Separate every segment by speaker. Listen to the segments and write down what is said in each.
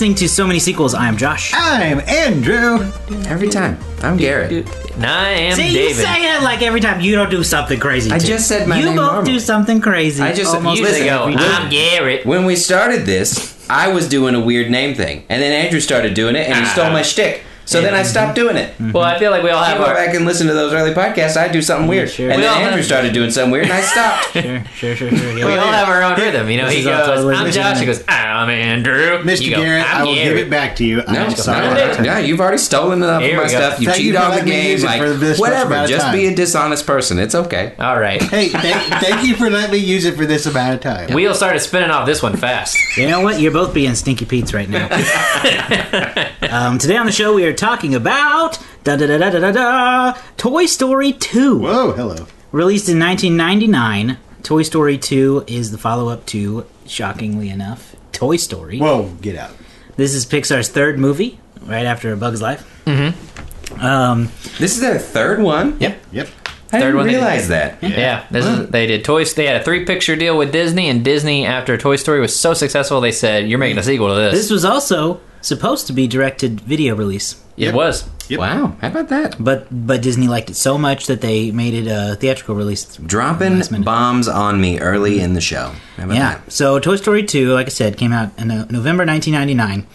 Speaker 1: everybody, you're listening to So Many Sequels. I am Josh.
Speaker 2: I'm Andrew.
Speaker 3: Every time. I'm Garrett.
Speaker 4: And I am
Speaker 1: See,
Speaker 4: David.
Speaker 1: you say it like every time you don't do something crazy.
Speaker 3: I
Speaker 1: too.
Speaker 3: just said my name.
Speaker 1: You
Speaker 3: name
Speaker 1: both
Speaker 3: normal.
Speaker 1: do something crazy.
Speaker 3: I just-
Speaker 1: almost
Speaker 3: usually
Speaker 4: Usually
Speaker 1: every
Speaker 4: go,
Speaker 1: day.
Speaker 4: I'm Garrett.
Speaker 3: When we started this, I was doing a weird name thing. And then Andrew started doing it and he stole ah. my shtick. So then I stopped doing it. Mm-hmm.
Speaker 4: Well, I feel like we all
Speaker 3: I
Speaker 4: have
Speaker 3: go
Speaker 4: our.
Speaker 3: back and listen to those early podcasts. I do something mm, weird.
Speaker 1: sure.
Speaker 3: And
Speaker 4: We
Speaker 3: then
Speaker 4: all
Speaker 3: Andrew
Speaker 4: have-
Speaker 3: started doing something weird and I stopped.
Speaker 1: Sure, sure, sure, sure.
Speaker 4: We all have our own rhythm, you know.
Speaker 1: This
Speaker 4: He goes,
Speaker 1: totally
Speaker 4: "I'm. Josh." He goes, ah, "I'm Andrew."
Speaker 2: Mr.
Speaker 4: You
Speaker 2: Garrett,
Speaker 4: "I'm
Speaker 2: I will give it back to you.
Speaker 3: No,
Speaker 2: I'm
Speaker 3: no,
Speaker 2: sorry.
Speaker 3: yeah, you've already stolen enough of my stuff. You
Speaker 2: Thank
Speaker 3: cheat on the game.
Speaker 2: use
Speaker 3: Like,
Speaker 2: for this much
Speaker 3: whatever. Just
Speaker 2: time.
Speaker 3: be a dishonest person. It's okay.
Speaker 4: All right.
Speaker 2: Hey, thank, thank you for letting me use it for this amount of time.
Speaker 4: Wheel started spinning off this one fast.
Speaker 1: You know what? You're both being stinky Pete's right now. um, today on the show, we are talking about da da da da da da da Toy Story 2.
Speaker 2: Whoa, hello.
Speaker 1: Released in 1999, Toy Story 2 is the follow up to, shockingly enough, Toy Story.
Speaker 2: Whoa, get out.
Speaker 1: This is Pixar's third movie, right after A Bug's Life. Mm-hmm. Um,
Speaker 3: This is their third one?
Speaker 4: Yep.
Speaker 2: Yep.
Speaker 3: I
Speaker 4: Third
Speaker 3: didn't
Speaker 4: one they did.
Speaker 3: realize that.
Speaker 4: Yeah, this is they did toys. They had a three picture deal with Disney, and Disney, after Toy Story was so successful, they said, "You're making a sequel to this."
Speaker 1: this was also supposed to be directed video release,
Speaker 4: it was.
Speaker 2: Yep.
Speaker 3: Wow. How about that?
Speaker 1: but but Disney liked it so much that they made it a theatrical release.
Speaker 3: Dropping bombs on me early in the show. How about
Speaker 1: Yeah.
Speaker 3: that?
Speaker 1: So Toy Story 2, like I said, came out in uh, November 1999.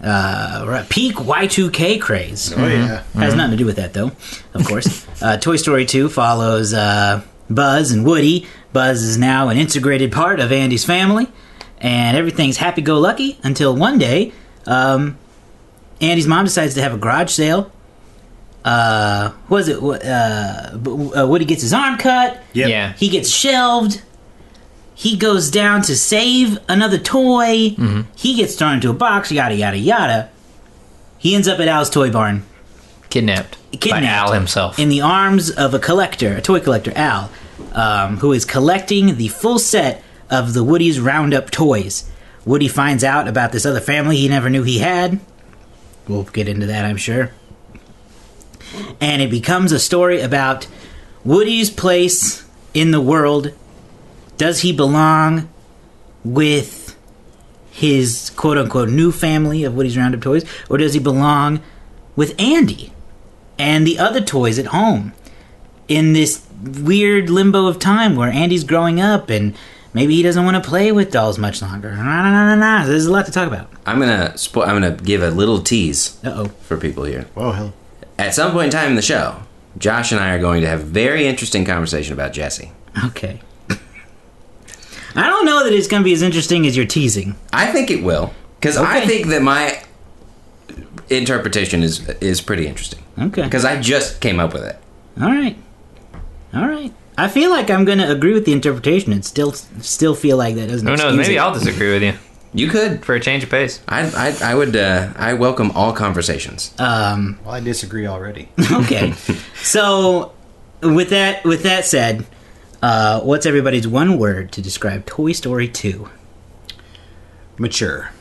Speaker 1: Uh, peak Y2K craze.
Speaker 2: Oh, yeah.
Speaker 1: Has nothing to do with that, though, of course. uh, Toy Story 2 follows uh, Buzz and Woody. Buzz is now an integrated part of Andy's family, and everything's happy go lucky until one day, um, Andy's mom decides to have a garage sale. Uh, what is it? What, Uh, uh, Woody gets his arm cut.
Speaker 2: Yep.
Speaker 4: Yeah.
Speaker 1: He gets shelved. He goes down to save another toy. He gets thrown into a box. Yada yada yada. He ends up at Al's toy barn,
Speaker 4: Kidnapped.
Speaker 1: kidnapped
Speaker 4: by Al himself.
Speaker 1: in the arms of a collector, a toy collector, Al, um, who is collecting the full set of the Woody's Roundup toys. Woody finds out about this other family he never knew he had. We'll get into that, I'm sure. And it becomes a story about Woody's place in the world. Does he belong with his quote unquote new family of Woody's Roundup toys, or does he belong with Andy and the other toys at home in this weird limbo of time where Andy's growing up and maybe he doesn't want to play with dolls much longer? Nah, nah, nah, nah, nah. There's a lot to talk about.
Speaker 3: I'm gonna spo- I'm gonna give a little tease
Speaker 1: Uh oh.
Speaker 3: for people here.
Speaker 2: Whoa, hell.
Speaker 3: At some point in time in the show, Josh and I are going to have a very interesting conversation about Jessie.
Speaker 1: Okay. I don't know that it's going to be as interesting as you're teasing.
Speaker 3: I think it will, because I think that my interpretation is is pretty interesting.
Speaker 1: Okay.
Speaker 3: Because I just came up with it.
Speaker 1: All right. All right. I feel like I'm going to agree with the interpretation and still still feel like that doesn't
Speaker 4: Who knows? Maybe
Speaker 1: it.
Speaker 4: I'll disagree with you
Speaker 3: You could.
Speaker 4: for a change of pace.
Speaker 3: I I, I would. Uh, I welcome all conversations.
Speaker 1: Um
Speaker 2: Well, I disagree already.
Speaker 1: okay. so with that with that said, uh what's everybody's one word to describe Toy Story 2?
Speaker 2: Mature.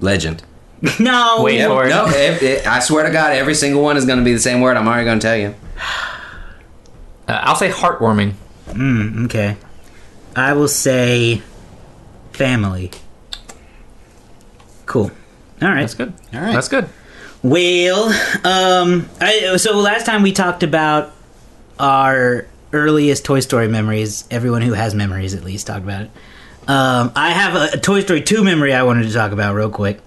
Speaker 3: Legend.
Speaker 1: no.
Speaker 4: Wait
Speaker 3: Yep.
Speaker 4: for it.
Speaker 3: No, if, it, I swear to God, every single one is going to be the same word. I'm already going to tell you.
Speaker 4: Uh, I'll say heartwarming.
Speaker 1: Mm, okay. I will say family. Cool. All right.
Speaker 4: That's good.
Speaker 2: All right.
Speaker 4: That's good.
Speaker 1: Well, um, I, so last time we talked about our earliest Toy Story memories. Everyone who has memories, at least, talked about it. Um, I have a, a Toy Story 2 memory I wanted to talk about real quick.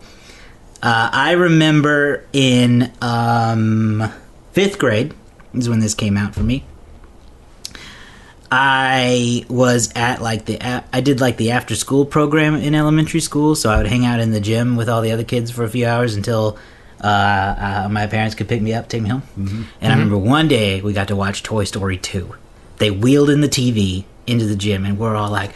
Speaker 1: Uh, I remember in um, fifth grade is when this came out for me. I was at like the I did like the after school program in elementary school, so I would hang out in the gym with all the other kids for a few hours until uh, uh, my parents could pick me up, take me home. Mm-hmm. And I remember one day we got to watch Toy Story two. They wheeled in the TV into the gym, and we're all like,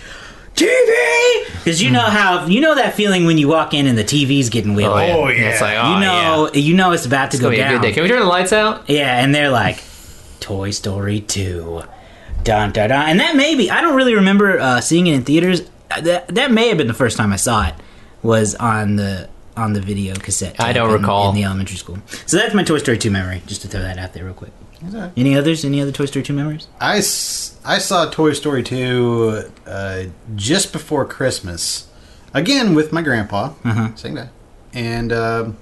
Speaker 1: "TV!" Because you know how you know that feeling when you walk in and the TV's getting wheeled.
Speaker 4: Oh yeah.
Speaker 2: Oh, yeah.
Speaker 4: It's like oh
Speaker 1: You know,
Speaker 4: yeah.
Speaker 1: you know it's about to
Speaker 4: It's
Speaker 1: go
Speaker 4: gonna be a
Speaker 1: down.
Speaker 4: good day. Can we turn the lights out?
Speaker 1: Yeah, and they're like, Toy Story 2. Dun, dun, dun. And that may be, I don't really remember uh, seeing it in theaters. Uh, That, that may have been the first time I saw it, was on the on the video cassette.
Speaker 4: I don't
Speaker 1: in-
Speaker 4: recall.
Speaker 1: In the elementary school. So that's my Toy Story 2 memory, just to throw that out there real quick. Any others? Any other Toy Story 2 memories?
Speaker 2: I, I saw Toy Story 2 uh, just before Christmas. again with my grandpa, same guy, and um,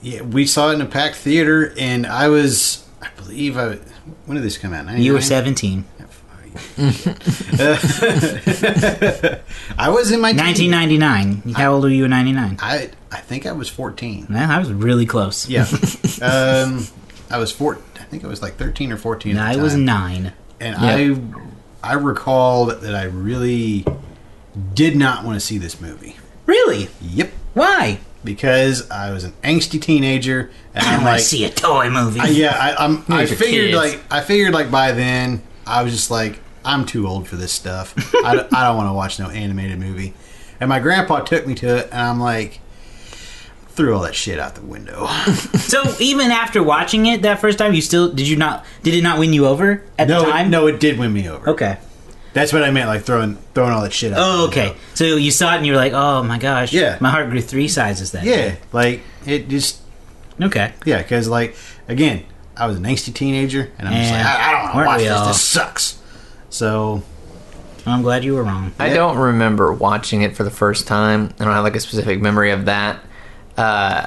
Speaker 2: yeah, we saw it in a packed theater, and I was, I believe, I when did this come out?
Speaker 1: You were 17.
Speaker 2: I was in my teens.
Speaker 1: 1999. How old were you in 99?
Speaker 2: I I think I was fourteen.
Speaker 1: Nah, I was really close.
Speaker 2: Yeah, um, I was four. I think it was like thirteen or fourteen. at
Speaker 1: I was nine.
Speaker 2: and I I recalled that I really did not want to see this movie.
Speaker 1: Really?
Speaker 2: Yep,
Speaker 1: Why?
Speaker 2: Because I was an angsty teenager, and
Speaker 1: I
Speaker 2: I'm
Speaker 1: want
Speaker 2: like,
Speaker 1: to see a toy movie.
Speaker 2: I- yeah, I, I'm. I
Speaker 4: These are
Speaker 2: figured
Speaker 4: kids.
Speaker 2: like I figured like by then I was just like I'm too old for this stuff. I, don't- I don't want to watch no animated movie. And my grandpa took me to it, and I'm like, threw all that shit out the window.
Speaker 1: so even after watching it that first time, you still did you not did it not win you over at
Speaker 2: no,
Speaker 1: the time?
Speaker 2: no, it did win me over.
Speaker 1: Okay.
Speaker 2: That's what I meant, like throwing throwing all that shit out.
Speaker 1: Oh, okay.
Speaker 2: window.
Speaker 1: So you saw it and you were like, "Oh my gosh!"
Speaker 2: Yeah.
Speaker 1: My heart grew three sizes then.
Speaker 2: Yeah, like it just
Speaker 1: Okay.
Speaker 2: Yeah, because like again, I was an angsty teenager, and I'm just like, I, I don't want to watch this.
Speaker 1: all?
Speaker 2: This sucks. So
Speaker 1: I'm glad you were wrong.
Speaker 4: I
Speaker 2: Yeah.
Speaker 4: don't remember watching it for the first time. I don't have like a specific memory of that. Uh,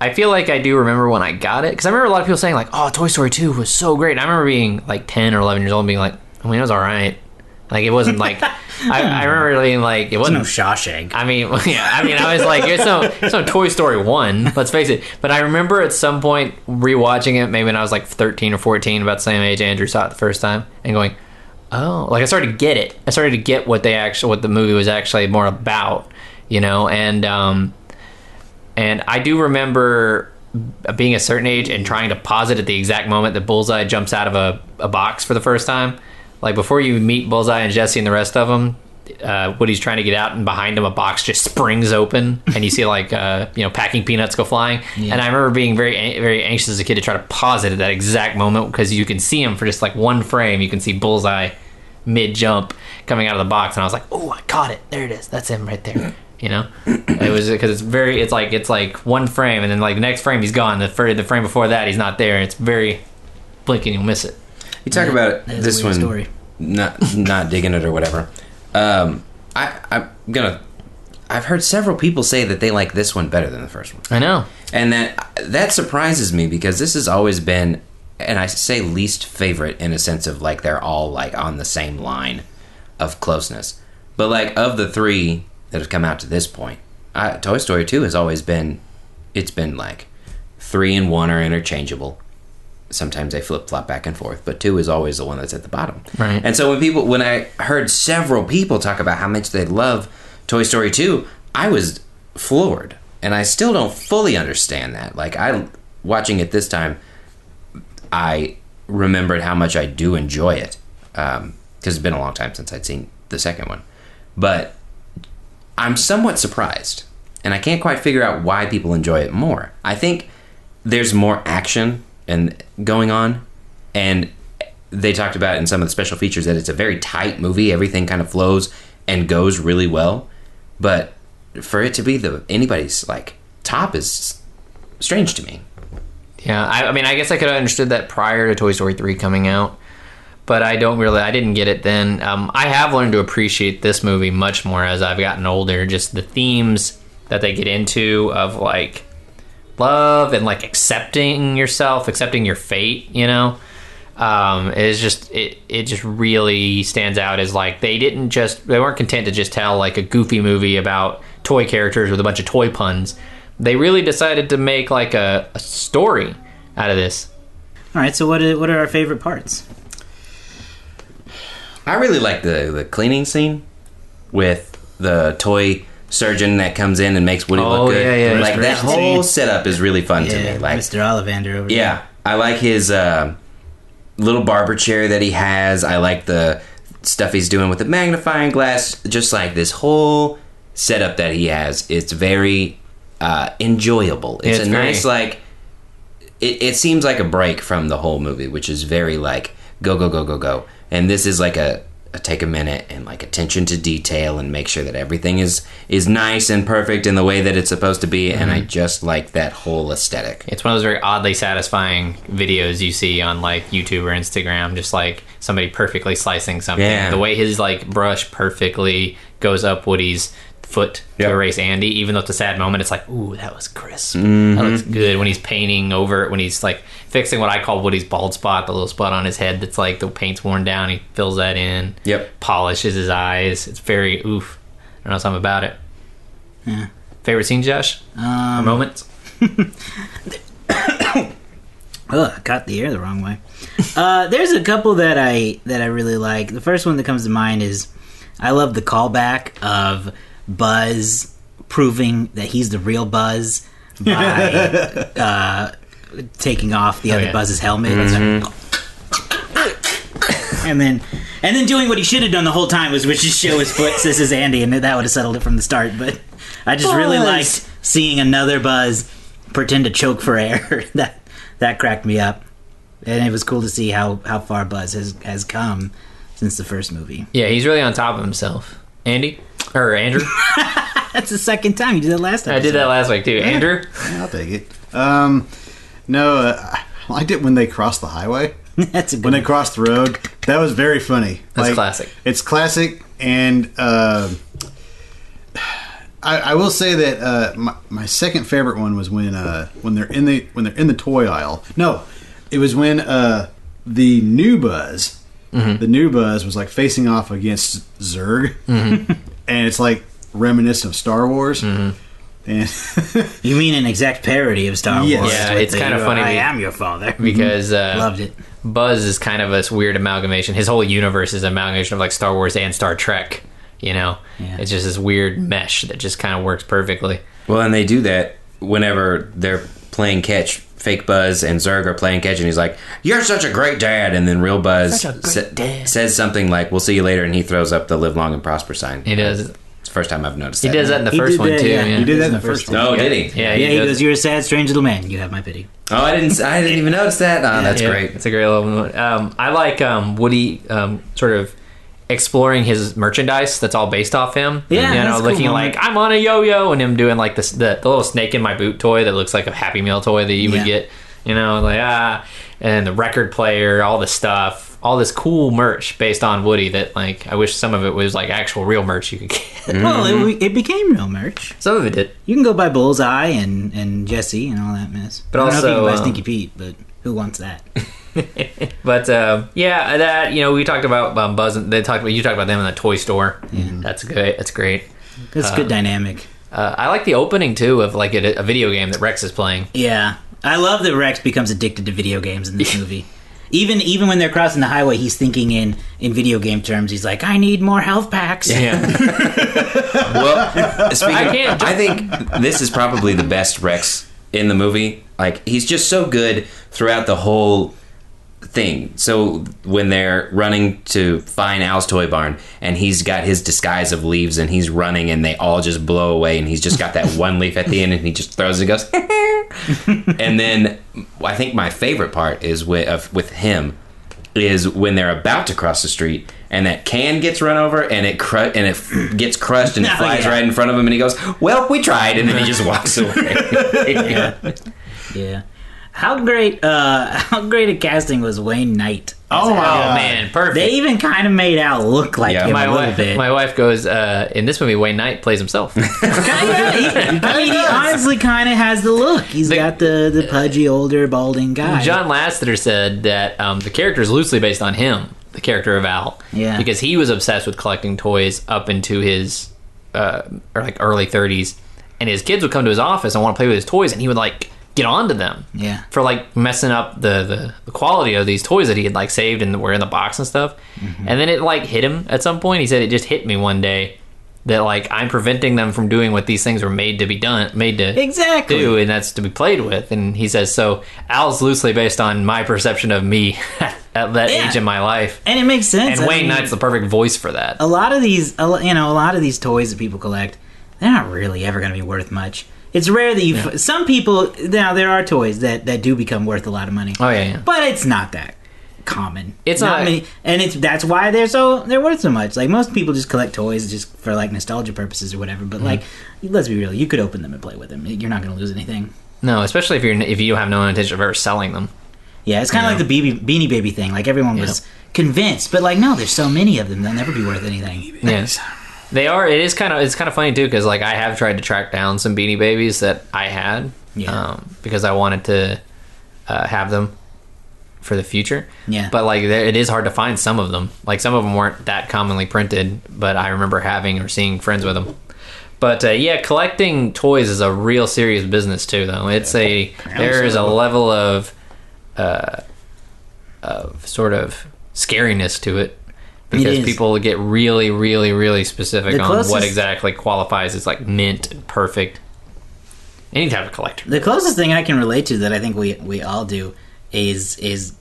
Speaker 4: I feel like I do remember when I got it because I remember a lot of people saying like, "Oh, Toy Story 2 was so great." And I remember being like 10 or 11 years old, and being like, "I mean, it was all right." Like it wasn't like I, I remember being like it wasn't
Speaker 1: no Shawshank.
Speaker 4: I mean, yeah, I mean, I was like, it's no, it's no Toy Story one. Let's face it. But I remember at some point rewatching it, maybe when I was like thirteen or fourteen, about the same age Andrew saw it the first time, and going, oh, like I started to get it. I started to get what they actually, what the movie was actually more about, you know, and um, and I do remember being a certain age and trying to pause it at the exact moment that Bullseye jumps out of a, a box for the first time. Like before you meet Bullseye and Jessie and the rest of them, uh, Woody's trying to get out, and behind him a box just springs open, and you see like uh, you know packing peanuts go flying.
Speaker 1: Yeah.
Speaker 4: And I remember being very very anxious as a kid to try to pause it at that exact moment because you can see him for just like one frame. You can see Bullseye mid jump coming out of the box, and I was like, "Oh, I caught it! There it is. That's him right there." You know, it was because it's very. It's like it's like one frame, and then like the next frame he's gone. The fir- the frame before that he's not there. It's very blink and you'll miss it.
Speaker 3: You talk about
Speaker 1: that is a
Speaker 3: this one,
Speaker 1: story.
Speaker 3: not not digging it or whatever. Um, I I'm gonna. I've heard several people say that they like this one better than the first one,
Speaker 4: I know.
Speaker 3: and that that surprises me because this has always been, and I say least favorite in a sense of like they're all like on the same line of closeness, but like of the three that have come out to this point, I, Toy Story Two has always been, it's been like three and one are interchangeable sometimes they flip flop back and forth, but two is always the one that's at the bottom.
Speaker 4: Right.
Speaker 3: And so when people, when I heard several people talk about how much they love Toy Story 2, I was floored. And I still don't fully understand that. Like, I, watching it this time, I remembered how much I do enjoy it. Um, because it's been a long time since I'd seen the second one. But I'm somewhat surprised. And I can't quite figure out why people enjoy it more. I think there's more action and going on and they talked about in some of the special features that it's a very tight movie everything kind of flows and goes really well but for it to be the anybody's like top is strange to me
Speaker 4: Yeah, I, I mean, I guess I could have understood that prior to Toy Story 3 coming out, but I don't really, I didn't get it then. Um, I have learned to appreciate this movie much more as I've gotten older. Just the themes that they get into of like love and like accepting yourself, accepting your fate, you know? Um, is just it. It just really stands out as like they didn't just they weren't content to just tell like a goofy movie about toy characters with a bunch of toy puns. They really decided to make like a, a story out of this.
Speaker 1: All right. So what are, what are our favorite parts?
Speaker 3: i really like the the cleaning scene with the toy surgeon that comes in and makes woody
Speaker 4: Oh,
Speaker 3: look good
Speaker 4: yeah, yeah,
Speaker 3: like that whole setup is really fun to
Speaker 1: Yeah,
Speaker 3: me like
Speaker 1: Mr. Ollivander over here.
Speaker 3: Yeah, I like his uh, little barber chair that he has. I like the stuff he's doing with the magnifying glass. Just like this whole setup that he has, it's very uh, enjoyable. It's,
Speaker 4: it's
Speaker 3: a
Speaker 4: very-
Speaker 3: nice like. It, it seems like a break from the whole movie, which is very like go go go go go. And this is like a Uh, take a minute and like attention to detail and make sure that everything is is nice and perfect in the way that it's supposed to be. And I mm-hmm. just like that whole aesthetic.
Speaker 4: It's one of those very oddly satisfying videos you see on like YouTube or Instagram, just like somebody perfectly slicing something.
Speaker 3: Yeah.
Speaker 4: The way his like brush perfectly goes up Woody's foot
Speaker 3: Yep.
Speaker 4: to erase Andy, even though it's a sad moment. It's like, ooh, that was crisp.
Speaker 3: Mm-hmm.
Speaker 4: That looks good when he's painting over it. When he's like fixing what I call Woody's bald spot, the little spot on his head that's like the paint's worn down. He fills that in.
Speaker 3: Yep.
Speaker 4: Polishes his eyes. It's very oof. I don't know something about it. Yeah. Favorite scene, Josh?
Speaker 1: Um,
Speaker 4: moments?
Speaker 1: Oh, I got the air the wrong way. Uh, there's a couple that I that I really like. The first one that comes to mind is I love the callback of Buzz proving that he's the real Buzz by uh, taking off the other
Speaker 4: yeah.
Speaker 1: Buzz's helmet. and then and then doing what he should have done the whole time was which just show his foot this is Andy and that would have settled it from the start. But I just really liked seeing another Buzz pretend to choke for air. that that cracked me up. And it was cool to see how, how far Buzz has, has come since the first movie.
Speaker 4: Yeah, he's really on top of himself. Andy? Or Andrew?
Speaker 1: That's the second time you did that last time.
Speaker 4: I did that last week too. Andrew?
Speaker 2: Yeah, I'll take it. Um, no, uh, I liked it when they crossed the highway.
Speaker 1: That's a good
Speaker 2: When they
Speaker 1: one.
Speaker 2: crossed the road, that was very funny.
Speaker 4: That's classic.
Speaker 2: It's classic, and uh, I, I will say that uh, my, my second favorite one was when uh, when they're in the when they're in the toy aisle. No, it was when uh, the new Buzz,
Speaker 4: Mm-hmm.
Speaker 2: the new Buzz was like facing off against Zurg,
Speaker 4: Mm-hmm.
Speaker 2: and it's like reminiscent of Star Wars.
Speaker 4: Mm-hmm.
Speaker 2: And
Speaker 1: You mean an exact parody of Star
Speaker 2: Yes.
Speaker 1: Wars?
Speaker 4: Yeah, it's kinda
Speaker 1: uh,
Speaker 4: funny
Speaker 1: I am your father.
Speaker 4: Because uh,
Speaker 1: Loved it.
Speaker 4: Buzz is kind of this weird amalgamation. His whole universe is an amalgamation of like Star Wars and Star Trek. You know,
Speaker 1: Yeah.
Speaker 4: it's just this weird mesh that just kind of works perfectly.
Speaker 3: Well, and they do that whenever they're playing catch. Fake Buzz and Zurg are playing catch, and he's like, "You're such a great dad," and then real Buzz
Speaker 4: Such a great
Speaker 3: sa- says something like, "We'll see you later," and he throws up the "Live long and prosper" sign.
Speaker 4: He does.
Speaker 3: It's the first time I've noticed that.
Speaker 4: He
Speaker 3: that.
Speaker 4: does that in the
Speaker 1: He
Speaker 4: first one
Speaker 1: that,
Speaker 4: too.
Speaker 1: yeah.
Speaker 4: Yeah,
Speaker 2: he did that in
Speaker 1: in
Speaker 2: the
Speaker 1: the
Speaker 2: first
Speaker 1: first
Speaker 2: one.
Speaker 3: Oh, did he?
Speaker 4: Yeah,
Speaker 1: yeah, he
Speaker 4: does.
Speaker 1: goes, "You're a sad, strange little man. You have my pity."
Speaker 3: Oh, I didn't. I didn't even notice that. Oh, that's
Speaker 4: Yeah,
Speaker 3: great.
Speaker 4: It's a great little one. Um, I like um, Woody um, sort of exploring his merchandise that's all based off him.
Speaker 1: Yeah,
Speaker 4: you know,
Speaker 1: that's a cool
Speaker 4: looking like I'm on a yo-yo, and him doing like this the, the little snake in my boot toy that looks like a Happy Meal toy that you
Speaker 1: Yeah.
Speaker 4: would get. You know, like ah, and the record player, all this stuff, all this cool merch based on Woody. That like I wish some of it was like actual real merch you could get.
Speaker 1: Well, it, it became real merch.
Speaker 4: some of it did.
Speaker 1: You can go buy Bullseye and, and Jessie and all that mess.
Speaker 4: But
Speaker 1: I don't know if you can buy
Speaker 4: um,
Speaker 1: Stinky Pete, but who wants that?
Speaker 4: But um, yeah, that you know we talked about um, Buzz. and They talked about you talked about them in the toy store. That's good. That's great.
Speaker 1: That's
Speaker 4: Uh,
Speaker 1: good dynamic.
Speaker 4: Uh, I like the opening too of like a, a video game that Rex is playing.
Speaker 1: Yeah, I love that Rex becomes addicted to video games in this movie. Even even when they're crossing the highway, he's thinking in in video game terms. He's like, "I need more health packs."
Speaker 4: Yeah,
Speaker 3: Well, speaking,
Speaker 4: I
Speaker 3: I,
Speaker 4: can't-
Speaker 3: think this is probably the best Rex in the movie. Like he's just so good throughout the whole thing. So when they're running to find Al's toy barn, and he's got his disguise of leaves, and he's running, and they all just blow away, and he's just got that one leaf at the end, and he just throws it, and goes, and then I think my favorite part is with of, with him is when they're about to cross the street and that can gets run over and it cru- and it gets crushed and it
Speaker 1: Oh,
Speaker 3: flies
Speaker 1: yeah.
Speaker 3: right in front of him and he goes, "Well, we tried," and then he just walks away.
Speaker 1: yeah. yeah. How great! uh How great a casting was Wayne Knight.
Speaker 2: Oh my
Speaker 4: oh man, perfect.
Speaker 1: They even kind of made Al look like
Speaker 3: Yeah.
Speaker 1: him
Speaker 4: my
Speaker 1: a little
Speaker 4: wife,
Speaker 1: bit.
Speaker 4: my wife goes uh, in this movie. Wayne Knight plays himself.
Speaker 1: Kinda, he, I mean, he honestly kind of has the look. He's
Speaker 4: The-
Speaker 1: got the the pudgy, older, balding guy.
Speaker 4: John Lasseter said that um, the character is loosely based on him, the character of Al.
Speaker 1: Yeah.
Speaker 4: Because he was obsessed with collecting toys up into his uh, or like early 30s, and his kids would come to his office and want to play with his toys, and he would like get onto them.
Speaker 1: Yeah.
Speaker 4: For like messing up the, the, the quality of these toys that he had like saved and were in the box and stuff.
Speaker 1: Mm-hmm.
Speaker 4: And then it like hit him at some point. He said it just hit me one day that like I'm preventing them from doing what these things were made to be done, made to
Speaker 1: Exactly.
Speaker 4: do, and that's to be played with. And he says, so Al's loosely based on my perception of me at that
Speaker 1: Yeah.
Speaker 4: age in my life.
Speaker 1: and it makes sense.
Speaker 4: And
Speaker 1: I
Speaker 4: Wayne
Speaker 1: mean,
Speaker 4: Knight's the perfect voice for that.
Speaker 1: a lot of these, you know, a lot of these toys that people collect, they're not really ever going to be worth much. It's rare that you. f Some people now there are toys that that do become worth a lot of money,
Speaker 4: Oh yeah, yeah.
Speaker 1: but it's not that common.
Speaker 4: It's not-
Speaker 1: many, and it's that's why they're so they're worth so much. Like most people just collect toys just for like nostalgia purposes or whatever.
Speaker 4: Mm-hmm.
Speaker 1: But like, let's be real, you could open them and play with them. You're not going to lose anything.
Speaker 4: No, especially if you're if you have no intention of ever selling them.
Speaker 1: Yeah, it's kind of like the BB, Beanie Baby thing. Like everyone was convinced, but like no, there's so many of them, they'll never be worth anything.
Speaker 4: Yes. They are. It is kind of. It's kind of funny too because like I have tried to track down some Beanie Babies that I had,
Speaker 1: Yeah.
Speaker 4: um, because I wanted to uh, have them for the future.
Speaker 1: Yeah.
Speaker 4: But like, there, it is hard to find some of them. Like some of them weren't that commonly printed, but I remember having or seeing friends with them. But uh, yeah, collecting toys is a real serious business too. Though it's a there is a level of uh, of sort of scariness to it because people get really, really, really specific
Speaker 1: The
Speaker 4: on what exactly qualifies as like mint and perfect. Any type of collector.
Speaker 1: The closest thing I can relate to that I think we we all do is is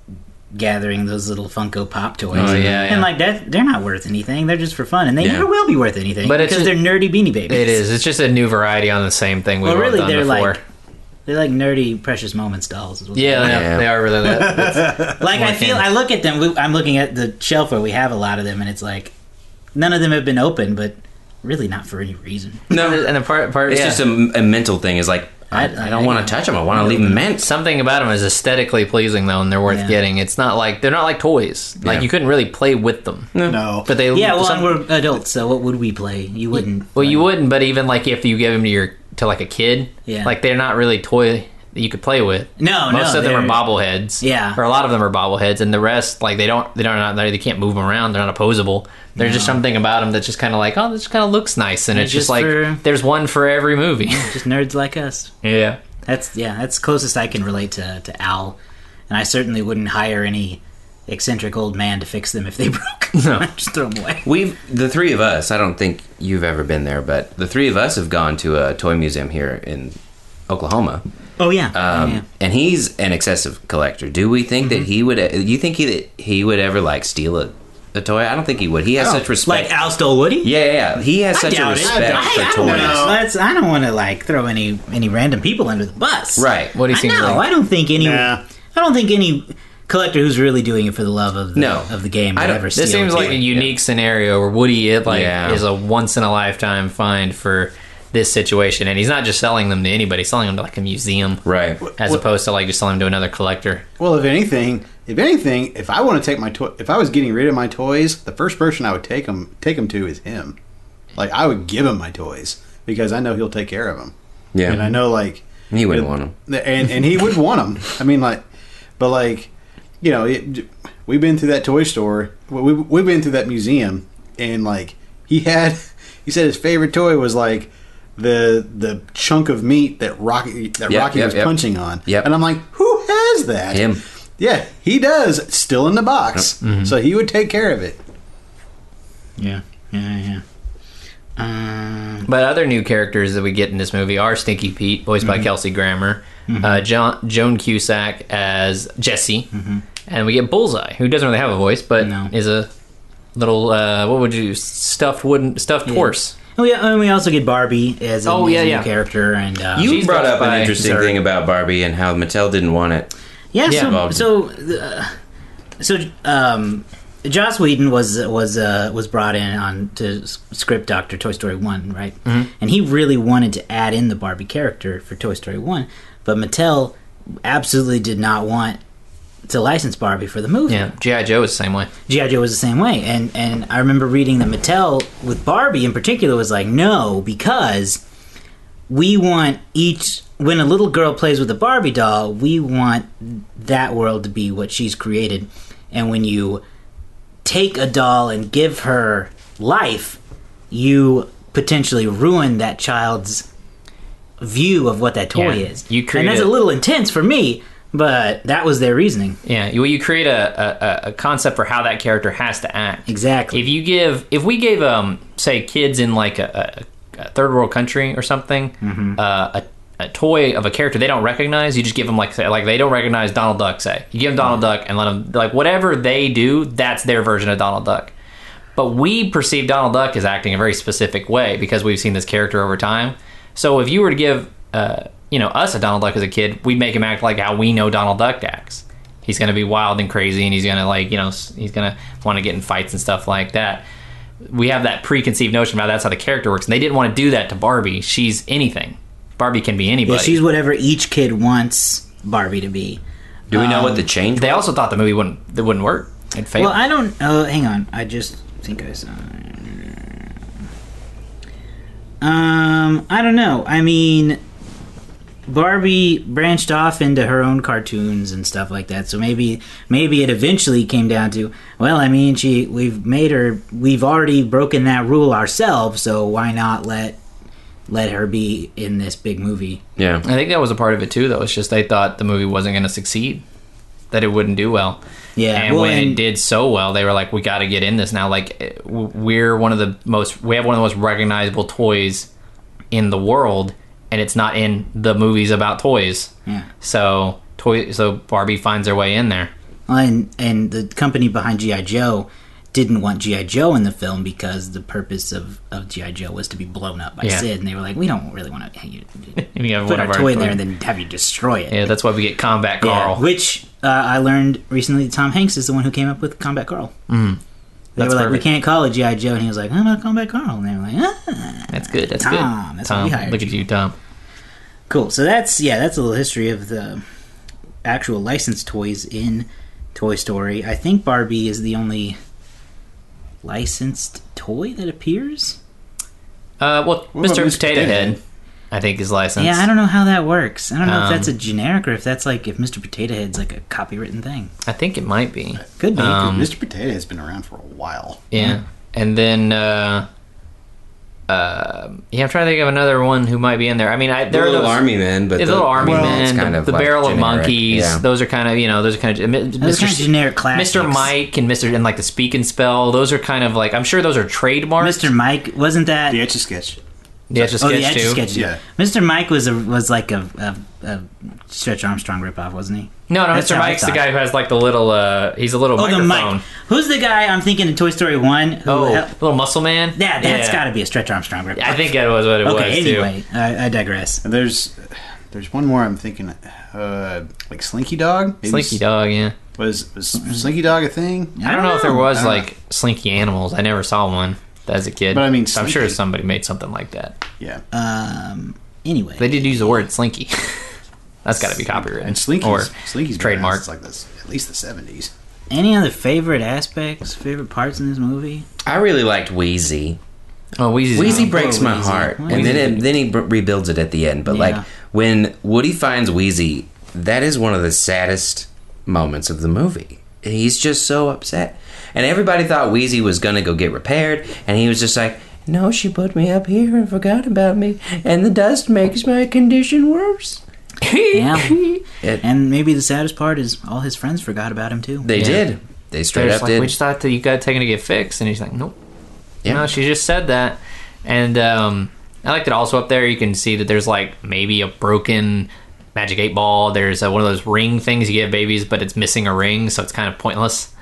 Speaker 1: gathering those little Funko Pop toys.
Speaker 4: Oh, yeah, yeah.
Speaker 1: And like that, they're not worth anything. They're just for fun, and they
Speaker 3: Yeah.
Speaker 1: never will be worth anything.
Speaker 4: But it's
Speaker 1: because
Speaker 4: just-
Speaker 1: they're nerdy Beanie Babies.
Speaker 4: It is. It's just a new variety on the same thing we've
Speaker 1: Well,
Speaker 4: all
Speaker 1: really,
Speaker 4: done
Speaker 1: they're
Speaker 4: before.
Speaker 1: like they're like nerdy Precious Moments dolls. Is what
Speaker 4: yeah,
Speaker 1: they
Speaker 4: yeah,
Speaker 3: Yeah.
Speaker 4: they are really that.
Speaker 1: Like I feel. I look at them. we- I'm looking at the shelf where we have a lot of them, and it's like none of them have been opened, but really not for any reason.
Speaker 3: No,
Speaker 4: and the part, part
Speaker 3: it's
Speaker 4: yeah.
Speaker 3: just a, a mental thing. Is like I,
Speaker 1: I-
Speaker 3: I don't want to touch them. I want to leave them mint.
Speaker 4: something about them is aesthetically pleasing though, and they're worth
Speaker 1: Yeah.
Speaker 4: getting. It's not like they're not like toys. Like
Speaker 3: Yeah.
Speaker 4: you couldn't really play with them.
Speaker 2: No.
Speaker 4: But they
Speaker 1: Yeah, well,
Speaker 4: some-
Speaker 1: we're adults, so what would we play? You wouldn't.
Speaker 4: Well, you wouldn't, but even like if you give them to your to like a kid,
Speaker 1: Yeah.
Speaker 4: like they're not really toy that you could play with.
Speaker 1: No,
Speaker 4: most
Speaker 1: no,
Speaker 4: of them are bobbleheads.
Speaker 1: Yeah.
Speaker 4: or a lot of them are bobbleheads, and the rest like they don't they don't not they can't move them around. They're not opposable. There's just something about them that just kind of like oh, this kind of looks nice, and
Speaker 1: They're
Speaker 4: it's just,
Speaker 1: just
Speaker 4: like
Speaker 1: for-
Speaker 4: there's one for every movie.
Speaker 1: just nerds like us.
Speaker 4: yeah,
Speaker 1: That's yeah, that's closest I can relate to to Al, and I certainly wouldn't hire any eccentric old man to fix them if they broke.
Speaker 4: No.
Speaker 1: just throw them away.
Speaker 3: We've the three of us. I don't think you've ever been there, but the three of us have gone to a toy museum here in Oklahoma.
Speaker 1: Oh yeah,
Speaker 3: Um,
Speaker 1: yeah.
Speaker 3: and he's an excessive collector. Do we think that he would? You think he that he would ever like steal a, a toy? I don't think he would. He has
Speaker 2: Oh,
Speaker 3: such respect.
Speaker 1: like Al stole Woody.
Speaker 3: yeah, yeah, yeah. He has
Speaker 1: I
Speaker 3: such a
Speaker 1: doubt it.
Speaker 3: respect
Speaker 1: I,
Speaker 3: for
Speaker 1: I don't
Speaker 3: toys.
Speaker 1: wanna,
Speaker 2: No.
Speaker 1: I don't want to like throw any any random people under the bus.
Speaker 3: Right.
Speaker 4: what do you think?
Speaker 1: know.
Speaker 4: like?
Speaker 1: I don't think any.
Speaker 2: Nah.
Speaker 1: I don't think any collector who's really doing it for the love of the,
Speaker 3: No.
Speaker 1: of the game
Speaker 3: I
Speaker 1: would
Speaker 3: don't-
Speaker 1: ever
Speaker 3: this
Speaker 1: steal
Speaker 4: seems like a unique scenario where Woody it like
Speaker 3: Yeah.
Speaker 4: is a once in a lifetime find for this situation, and he's not just selling them to anybody; he's selling them to like a museum,
Speaker 3: Right.
Speaker 4: as
Speaker 2: What-
Speaker 4: opposed to like just selling them to another collector.
Speaker 2: Well, if anything, if anything, if I want to take my toy, if I was getting rid of my toys, the first person I would take them take them to is him. Like I would give him my toys because I know he'll take care of them,
Speaker 3: Yeah.
Speaker 2: and I know like
Speaker 3: he wouldn't want them.
Speaker 2: and and he would want them. I mean, like, but like, you know, it, we've been through that toy store. We we've been through that museum, and like he had, he said his favorite toy was like the the chunk of meat that Rocky that
Speaker 3: Yep,
Speaker 2: Rocky
Speaker 3: yep,
Speaker 2: was
Speaker 3: yep.
Speaker 2: punching on.
Speaker 3: Yep.
Speaker 2: and I'm like, who has that?
Speaker 3: Him.
Speaker 2: Yeah, he does. Still in the box, so he would take care of it.
Speaker 1: Yeah, yeah, yeah. Um,
Speaker 4: But other new characters that we get in this movie are Stinky Pete, voiced by Kelsey Grammer, uh, John, Joan Cusack as Jessie, and we get Bullseye, who doesn't really have a voice, but
Speaker 1: No.
Speaker 4: is a little uh, what would you stuffed wooden stuffed
Speaker 1: Yeah.
Speaker 4: horse.
Speaker 1: oh yeah, and we also get Barbie as a,
Speaker 4: Oh,
Speaker 1: as
Speaker 4: yeah,
Speaker 1: a new
Speaker 4: yeah.
Speaker 1: character, and uh,
Speaker 3: You
Speaker 4: She's
Speaker 3: brought
Speaker 4: voiced
Speaker 3: up an interesting
Speaker 1: sorry.
Speaker 3: thing about Barbie and how Mattel didn't want it.
Speaker 1: Yeah,
Speaker 3: Yeah.
Speaker 1: so so uh, so um, Joss Whedon was was uh, was brought in on to s- script Doctor Toy Story One, right?
Speaker 4: Mm-hmm.
Speaker 1: And he really wanted to add in the Barbie character for Toy Story One, but Mattel absolutely did not want to license Barbie for the movie.
Speaker 4: Yeah, GI Joe was the same way.
Speaker 1: GI Joe was the same way, and and I remember reading that Mattel with Barbie in particular was like, no, because we want each when a little girl plays with a Barbie doll, we want that world to be what she's created, and when you take a doll and give her life, you potentially ruin that child's view of what that toy
Speaker 4: Yeah,
Speaker 1: is.
Speaker 4: you create
Speaker 1: and that's
Speaker 4: a-
Speaker 1: a little intense for me, but that was their reasoning.
Speaker 4: Yeah, you, you create a, a, a concept for how that character has to act.
Speaker 1: Exactly.
Speaker 4: If you give, if we gave, um, say, kids in like a, a, a third world country or something,
Speaker 1: Mm-hmm.
Speaker 4: uh, a, a toy of a character they don't recognize, you just give them like, say, like they don't recognize Donald Duck. Say you give them Donald Duck and let them like whatever they do, that's their version of Donald Duck. But we perceive Donald Duck as acting a very specific way because we've seen this character over time. So if you were to give, uh, you know, us a Donald Duck as a kid, we'd make him act like how we know Donald Duck acts. He's going to be wild and crazy, and he's going to like, you know, he's going to want to get in fights and stuff like that. We have that preconceived notion about that's how the character works, and they didn't want to do that to Barbie. She's anything. Barbie can be anybody.
Speaker 1: Yeah, she's whatever each kid wants Barbie to be.
Speaker 3: Do we know
Speaker 1: Um,
Speaker 3: what the change?
Speaker 4: they also thought the movie wouldn't it wouldn't work. It failed.
Speaker 1: Well, I don't. Oh, hang on. I just think I saw. Um, I don't know. I mean, Barbie branched off into her own cartoons and stuff like that. So maybe maybe it eventually came down to, well, I mean, she we've made her we've already broken that rule ourselves, so why not let let her be in this big movie?
Speaker 3: Yeah.
Speaker 4: I think that was a part of it too. Though it's just they thought the movie wasn't going to succeed, that it wouldn't do well.
Speaker 1: Yeah,
Speaker 4: and
Speaker 1: well,
Speaker 4: when
Speaker 1: and-
Speaker 4: it did so well, they were like, "We got to get in this now." Like, we're one of the most, we have one of the most recognizable toys in the world, and it's not in the movies about toys.
Speaker 1: Yeah.
Speaker 4: So, toy, so Barbie finds her way in there.
Speaker 1: and and the company behind GI Joe didn't want GI Joe in the film because the purpose of of GI Joe was to be blown up by
Speaker 4: Yeah.
Speaker 1: Sid, and they were like, we don't really want to you,
Speaker 4: you have
Speaker 1: put
Speaker 4: one
Speaker 1: our toy in there and then have you destroy it.
Speaker 4: Yeah, that's why we get Combat
Speaker 1: Yeah,
Speaker 4: Carl.
Speaker 1: which uh, I learned recently. that Tom Hanks is the one who came up with Combat Carl. Mm. They
Speaker 4: That's
Speaker 1: were like,
Speaker 4: perfect.
Speaker 1: we can't call it GI Joe, and he was like, how about Combat Carl? And they were like, ah.
Speaker 4: That's good. That's
Speaker 1: Tom,
Speaker 4: good.
Speaker 1: that's what
Speaker 4: Tom,
Speaker 1: we hired
Speaker 4: look at you, Tom.
Speaker 1: Cool. So that's yeah, that's a little history of the actual licensed toys in Toy Story. I think Barbie is the only licensed toy that appears.
Speaker 4: Uh, well,
Speaker 2: What
Speaker 4: Mr.
Speaker 2: Mr.
Speaker 4: Potato
Speaker 2: Potato
Speaker 4: Head,
Speaker 2: Head?
Speaker 4: I think is licensed.
Speaker 1: Yeah, I don't know how that works. I don't know
Speaker 4: Um,
Speaker 1: if that's a generic or if that's like if Mr. Potato Head's like a copywritten thing.
Speaker 4: I think it might be.
Speaker 1: Could be.
Speaker 4: Um,
Speaker 2: Mr. Potato has been around for a while.
Speaker 4: Yeah, and then uh, uh, yeah, I'm trying to think of another one who might be in there. I mean, I
Speaker 3: They're
Speaker 4: there are
Speaker 3: little
Speaker 4: those,
Speaker 3: army men, but
Speaker 4: the
Speaker 3: the,
Speaker 4: little army
Speaker 2: well,
Speaker 4: men,
Speaker 3: it's
Speaker 4: the,
Speaker 3: kind of
Speaker 4: the
Speaker 3: like
Speaker 4: barrel of
Speaker 3: generic.
Speaker 4: monkeys.
Speaker 3: Yeah.
Speaker 4: Those are kind of you know those are kind of
Speaker 1: Those are kind of generic classics.
Speaker 4: Mr. Mike and Mr. and like the speak and spell. Those are kind of like I'm sure those are trademarks.
Speaker 1: Mr. Mike wasn't that?
Speaker 2: The Etch a Sketch.
Speaker 4: Yeah, just
Speaker 1: oh,
Speaker 4: sketch
Speaker 1: the Etch a
Speaker 4: too.
Speaker 1: Sketch.
Speaker 2: Yeah.
Speaker 1: Mr. Mike was a was like a, a, a Stretch Armstrong ripoff, wasn't he?
Speaker 4: No, no,
Speaker 1: That's
Speaker 4: Mr.
Speaker 1: how I
Speaker 4: Mike's the
Speaker 1: thought.
Speaker 4: guy who has like the little. uh He's a little
Speaker 1: Oh, the
Speaker 4: microphone.
Speaker 1: Mike. Who's the guy I'm thinking in Toy Story One? Who,
Speaker 4: Oh, little muscle man.
Speaker 1: yeah, that's
Speaker 4: Yeah.
Speaker 1: got to be a Stretch Armstrong ripoff.
Speaker 4: I think that was what it
Speaker 1: Okay,
Speaker 4: was too.
Speaker 1: anyway, I, I digress.
Speaker 2: There's there's one more I'm thinking, uh, like Slinky Dog. Maybe
Speaker 4: Slinky
Speaker 2: s-
Speaker 4: Dog. Yeah.
Speaker 2: Was, was Slinky Dog a thing?
Speaker 4: I don't know if there was
Speaker 2: I don't
Speaker 4: like slinky animals. I never saw one as a kid.
Speaker 2: But I mean,
Speaker 4: So I'm sure
Speaker 2: Slinky-
Speaker 4: somebody made something like that.
Speaker 2: Yeah.
Speaker 1: Um. Anyway,
Speaker 4: They did use the word slinky. That's got to be copyrighted.
Speaker 2: And Slinky's
Speaker 4: or
Speaker 2: Slinky's been
Speaker 4: trademark.
Speaker 2: like this at least the 70s.
Speaker 1: any other favorite aspects, favorite parts in this movie?
Speaker 3: I really liked Wheezy.
Speaker 4: oh, Wheezy's
Speaker 3: Wheezy
Speaker 1: Oh,
Speaker 3: breaks
Speaker 1: poor
Speaker 3: my
Speaker 1: Wheezy.
Speaker 3: heart,
Speaker 1: Wheezy.
Speaker 3: and then it, then he b- rebuilds it at the end. But
Speaker 1: Yeah.
Speaker 3: like when Woody finds Wheezy, that is one of the saddest moments of the movie. He's just so upset, and everybody thought Wheezy was gonna go get repaired, and he was just like, "No, she put me up here and forgot about me, and the dust makes my condition worse."
Speaker 1: Yeah.
Speaker 3: It-
Speaker 1: and maybe the saddest part is all his friends forgot about him too.
Speaker 3: They
Speaker 4: Yeah.
Speaker 3: did. They straight
Speaker 4: They're
Speaker 3: up
Speaker 4: just like,
Speaker 3: did.
Speaker 4: we just thought that you got taken to get fixed, and he's like, nope.
Speaker 3: Yeah.
Speaker 4: No, she just said that, and um, I like that. Also up there, you can see that there's like maybe a broken magic eight ball. There's uh, one of those ring things you give babies, but it's missing a ring, so it's kind of pointless.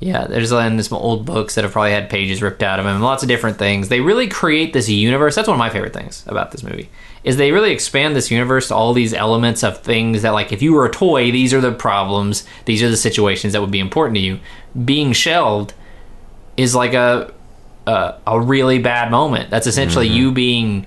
Speaker 4: Yeah, there's in some old books that have probably had pages ripped out of them, lots of different things. They really create this universe. That's one of my favorite things about this movie. Is they really expand this universe to all these elements of things that, like, if you were a toy, these are the problems, these are the situations that would be important to you. Being shelved is like a a, a really bad moment. That's essentially mm-hmm. you being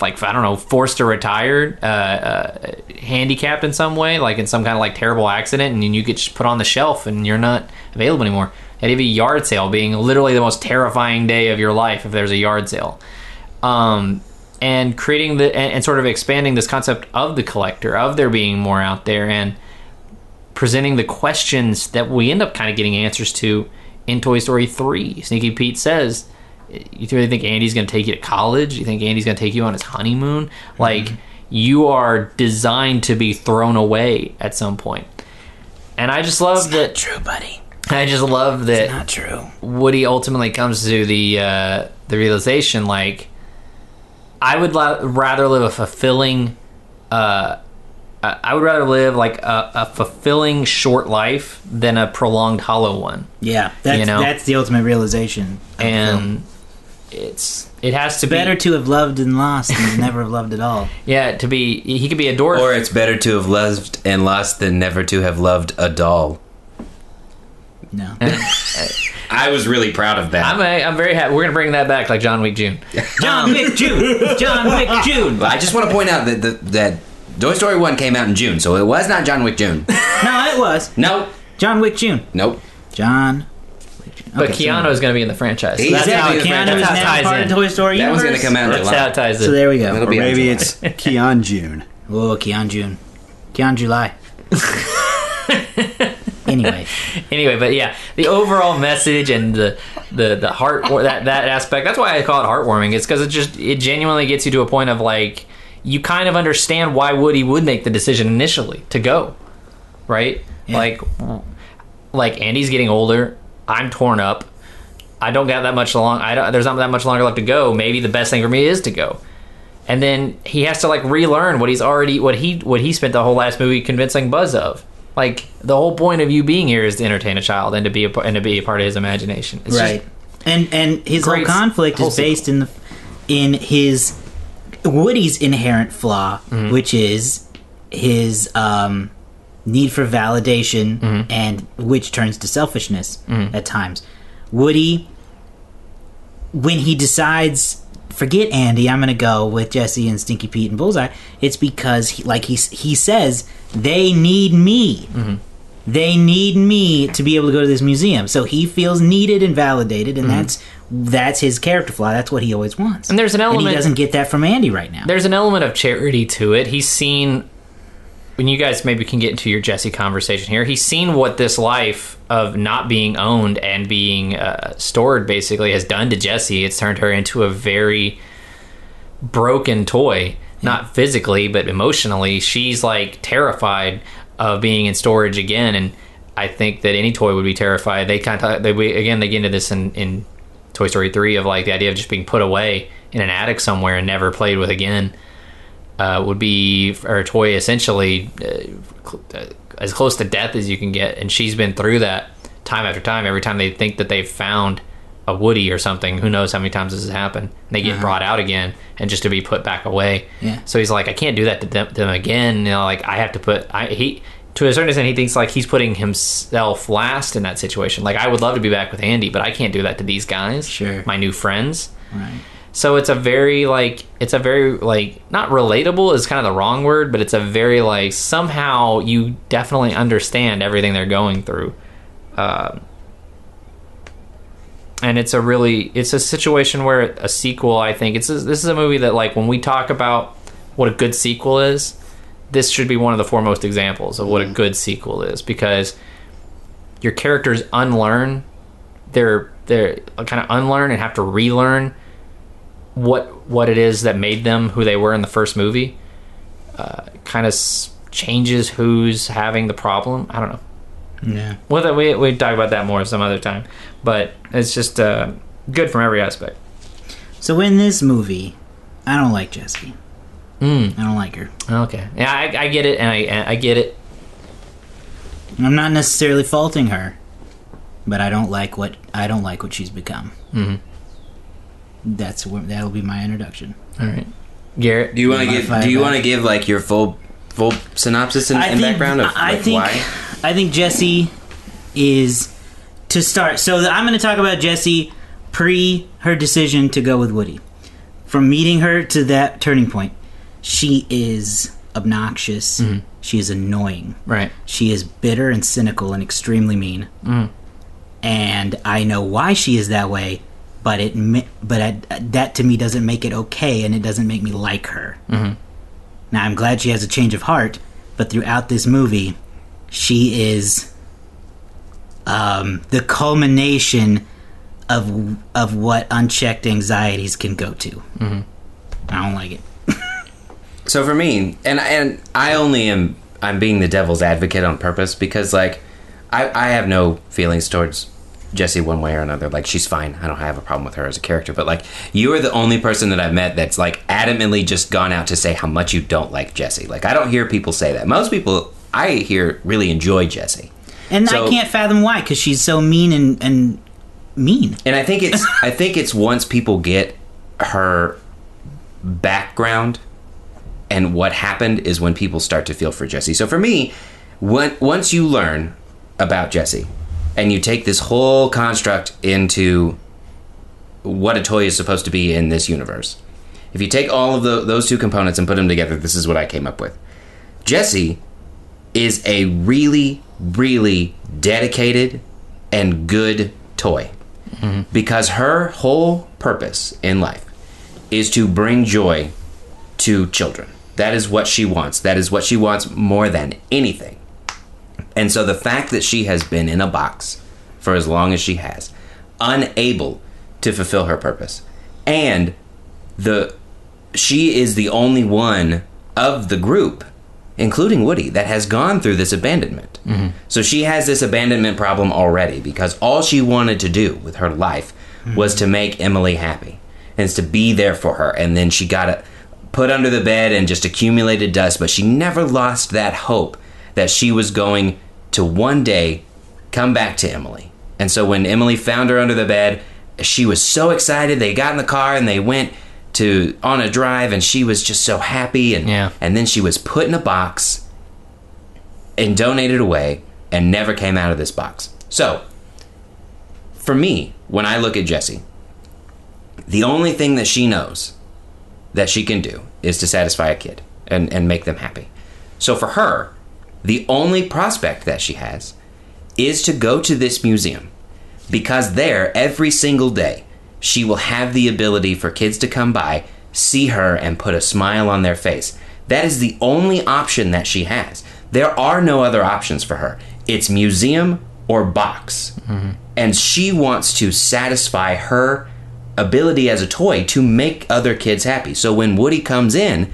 Speaker 4: like I don't know, forced to retire, uh, uh, handicapped in some way, like in some kind of like terrible accident, and you get put on the shelf and you're not available anymore. And even a yard sale being literally the most terrifying day of your life if there's a yard sale. Um, and creating the and, and sort of expanding this concept of the collector, of there being more out there, and presenting the questions that we end up kind of getting answers to in Toy Story 3. Sneaky Pete says, You really think Andy's going to take you to college? You think Andy's going to take you on his honeymoon? Like, you are designed to be thrown away at some point. And I just love that.
Speaker 1: True, buddy.
Speaker 4: I just love that
Speaker 1: Not true.
Speaker 4: Woody ultimately comes to the uh, the realization like I would la- rather live a fulfilling uh, I I would rather live like a, a fulfilling short life than a prolonged hollow one.
Speaker 1: Yeah, that's
Speaker 4: You know?
Speaker 1: that's the ultimate realization.
Speaker 4: And it's it has to be
Speaker 1: better
Speaker 4: be
Speaker 1: to have loved and lost than never have loved at all.
Speaker 4: yeah to be he could be a dwarf
Speaker 3: or it's better to have loved and lost than never to have loved a doll.
Speaker 1: No.
Speaker 3: I was really proud of that.
Speaker 4: I'm a, I'm very happy. We're gonna bring that back like John Wick June.
Speaker 1: John um, Wick June. John Wick June.
Speaker 3: I just want to point out that the, that Toy Story One came out in June, so it was not John Wick June.
Speaker 1: No, it was
Speaker 3: nope,
Speaker 1: John Wick June.
Speaker 3: nope.
Speaker 1: John.
Speaker 4: But
Speaker 1: Okay, so-
Speaker 4: Keanu is going to be in the franchise. So
Speaker 3: He's
Speaker 4: that's how,
Speaker 3: definitely
Speaker 4: it,
Speaker 3: in the
Speaker 1: Keanu is
Speaker 4: that's how
Speaker 1: now
Speaker 4: ties
Speaker 1: part of
Speaker 4: in.
Speaker 1: the Toy Story
Speaker 3: That was
Speaker 1: universe.
Speaker 3: going to come out in
Speaker 4: That's how it ties in.
Speaker 1: So there we go.
Speaker 3: That'll
Speaker 2: Or maybe it's Keon June.
Speaker 1: Whoa, Keon June. Keon July. anyway,
Speaker 4: anyway, but yeah, the overall message and the the the heart that that aspect. That's why I call it heartwarming. It's because it just it genuinely gets you to a point of like you kind of understand why Woody would make the decision initially to go, right?
Speaker 1: Yeah.
Speaker 4: Like like Andy's getting older. I'm torn up. I don't got that much long. I don't, there's not that much longer left to go. Maybe the best thing for me is to go. And then he has to like relearn what he's already what he what he spent the whole last movie convincing Buzz of. Like the whole point of you being here is to entertain a child and to be a, and to be a part of his imagination. It's
Speaker 1: right, and and his whole conflict
Speaker 4: whole
Speaker 1: is based in the in his Woody's inherent flaw,
Speaker 4: Mm-hmm.
Speaker 1: which is his um, need for validation,
Speaker 4: Mm-hmm.
Speaker 1: and which turns to selfishness at times. Woody, when he decides, forget Andy, I'm going to go with Jessie and Stinky Pete and Bullseye. It's because, he, like he he says, they need me. They need me to be able to go to this museum. So he feels needed and validated, and that's that's his character flaw. That's what he always wants.
Speaker 4: Mm-hmm. And there's an
Speaker 1: and
Speaker 4: element-
Speaker 1: he doesn't get that from Andy right now.
Speaker 4: there's an element of charity to it. He's seen when you guys maybe can get into your Jessie conversation here. He's seen what this life of not being owned and being uh, stored basically has done to Jessie. It's turned her into a very broken toy, not physically but emotionally. She's like terrified of being in storage again, and I think that any toy would be terrified. They kind of they we, again they get into this in in Toy Story three of like the idea of just being put away in an attic somewhere and never played with again. Uh, would be or a toy essentially uh, cl- uh, as close to death as you can get, and she's been through that time after time. Every time they think that they've found a Woody or something, who knows how many times this has happened? They get brought out again, and just to be put back away.
Speaker 1: Yeah.
Speaker 4: So he's like, I can't do that to them, them again. You know, like I have to put I he to a certain extent he thinks like he's putting himself last in that situation. Like I would love to be back with Andy, but I can't do that to these guys.
Speaker 1: Sure.
Speaker 4: My new friends.
Speaker 1: right.
Speaker 4: So it's a very like it's a very like not relatable is kind of the wrong word, but it's a very like somehow you definitely understand everything they're going through, um, and it's a really it's a situation where a sequel. I think it's a, this is a movie that like when we talk about what a good sequel is, this should be one of the foremost examples of what a good sequel is because your characters unlearn they're they're kind of unlearn and have to relearn what what it is that made them who they were in the first movie. Uh, kind of s- changes who's having the problem. I don't know.
Speaker 1: Yeah.
Speaker 4: Well, we we talk about that more some other time, but it's just uh, good from every aspect.
Speaker 1: So in this movie, I don't like Jessie.
Speaker 4: Mm.
Speaker 1: I don't like her.
Speaker 4: Okay, yeah, I, I get it, and I I get it.
Speaker 1: I'm not necessarily faulting her, but I don't like what I don't like what she's become.
Speaker 4: Mhm.
Speaker 1: That's where that'll be my introduction.
Speaker 4: All right, Garrett.
Speaker 3: Do you want to give? Do you want to give like your full full synopsis and, and background of
Speaker 1: I
Speaker 3: like,
Speaker 1: think
Speaker 3: why?
Speaker 1: I think Jessie is to start. So I'm going to talk about Jessie pre her decision to go with Woody. From meeting her to that turning point, she is obnoxious.
Speaker 3: Mm-hmm.
Speaker 1: She is annoying.
Speaker 4: Right.
Speaker 1: She is bitter and cynical and extremely mean.
Speaker 4: Mm.
Speaker 1: And I know why she is that way, but it but I, that to me doesn't make it okay, and it doesn't make me like her.
Speaker 4: Mhm.
Speaker 1: Now I'm glad she has a change of heart, but throughout this movie, she is um, the culmination of of what unchecked anxieties can go to. Mm-hmm. I don't like it.
Speaker 3: So for me, and and I only am I'm being the devil's advocate on purpose because like I I have no feelings towards Jessie one way or another. Like she's fine. I don't have a problem with her as a character. But like you are the only person that I've met that's like adamantly just gone out to say how much you don't like Jessie. Like I don't hear people say that. Most people I hear really enjoy Jessie.
Speaker 1: And
Speaker 3: So-
Speaker 1: I can't fathom why, because she's so mean and, and mean.
Speaker 3: And I think it's I think it's once people get her background and what happened is when people start to feel for Jessie. So for me, when, once you learn about Jessie and you take this whole construct into what a toy is supposed to be in this universe, if you take all of the, those two components and put them together, this is what I came up with. Jessie is a really, really dedicated and good toy. Mm-hmm. because her whole purpose in life is to bring joy to children. That is what she wants. That is what she wants more than anything. And so the fact that she has been in a box for as long as she has, unable to fulfill her purpose, and the she is the only one of the group, including Woody, that has gone through this abandonment. Mm-hmm. So she has this abandonment problem already because all she wanted to do with her life mm-hmm. was to make Emily happy and to be there for her. And then she got put under the bed and just accumulated dust, but she never lost that hope that she was going to one day come back to Emily. And so when Emily found her under the bed, she was so excited. They got in the car and they went to on a drive and she was just so happy and
Speaker 4: Yeah.
Speaker 3: and then she was put in a box and donated away and never came out of this box. So, for me, when I look at Jessie, the only thing that she knows that she can do is to satisfy a kid and, and make them happy. So for her, the only prospect that she has is to go to this museum because there, every single day, she will have the ability for kids to come by, see her, and put a smile on their face. That is the only option that she has. There are no other options for her. It's museum or box. Mm-hmm. And she wants to satisfy her ability as a toy to make other kids happy. So when Woody comes in,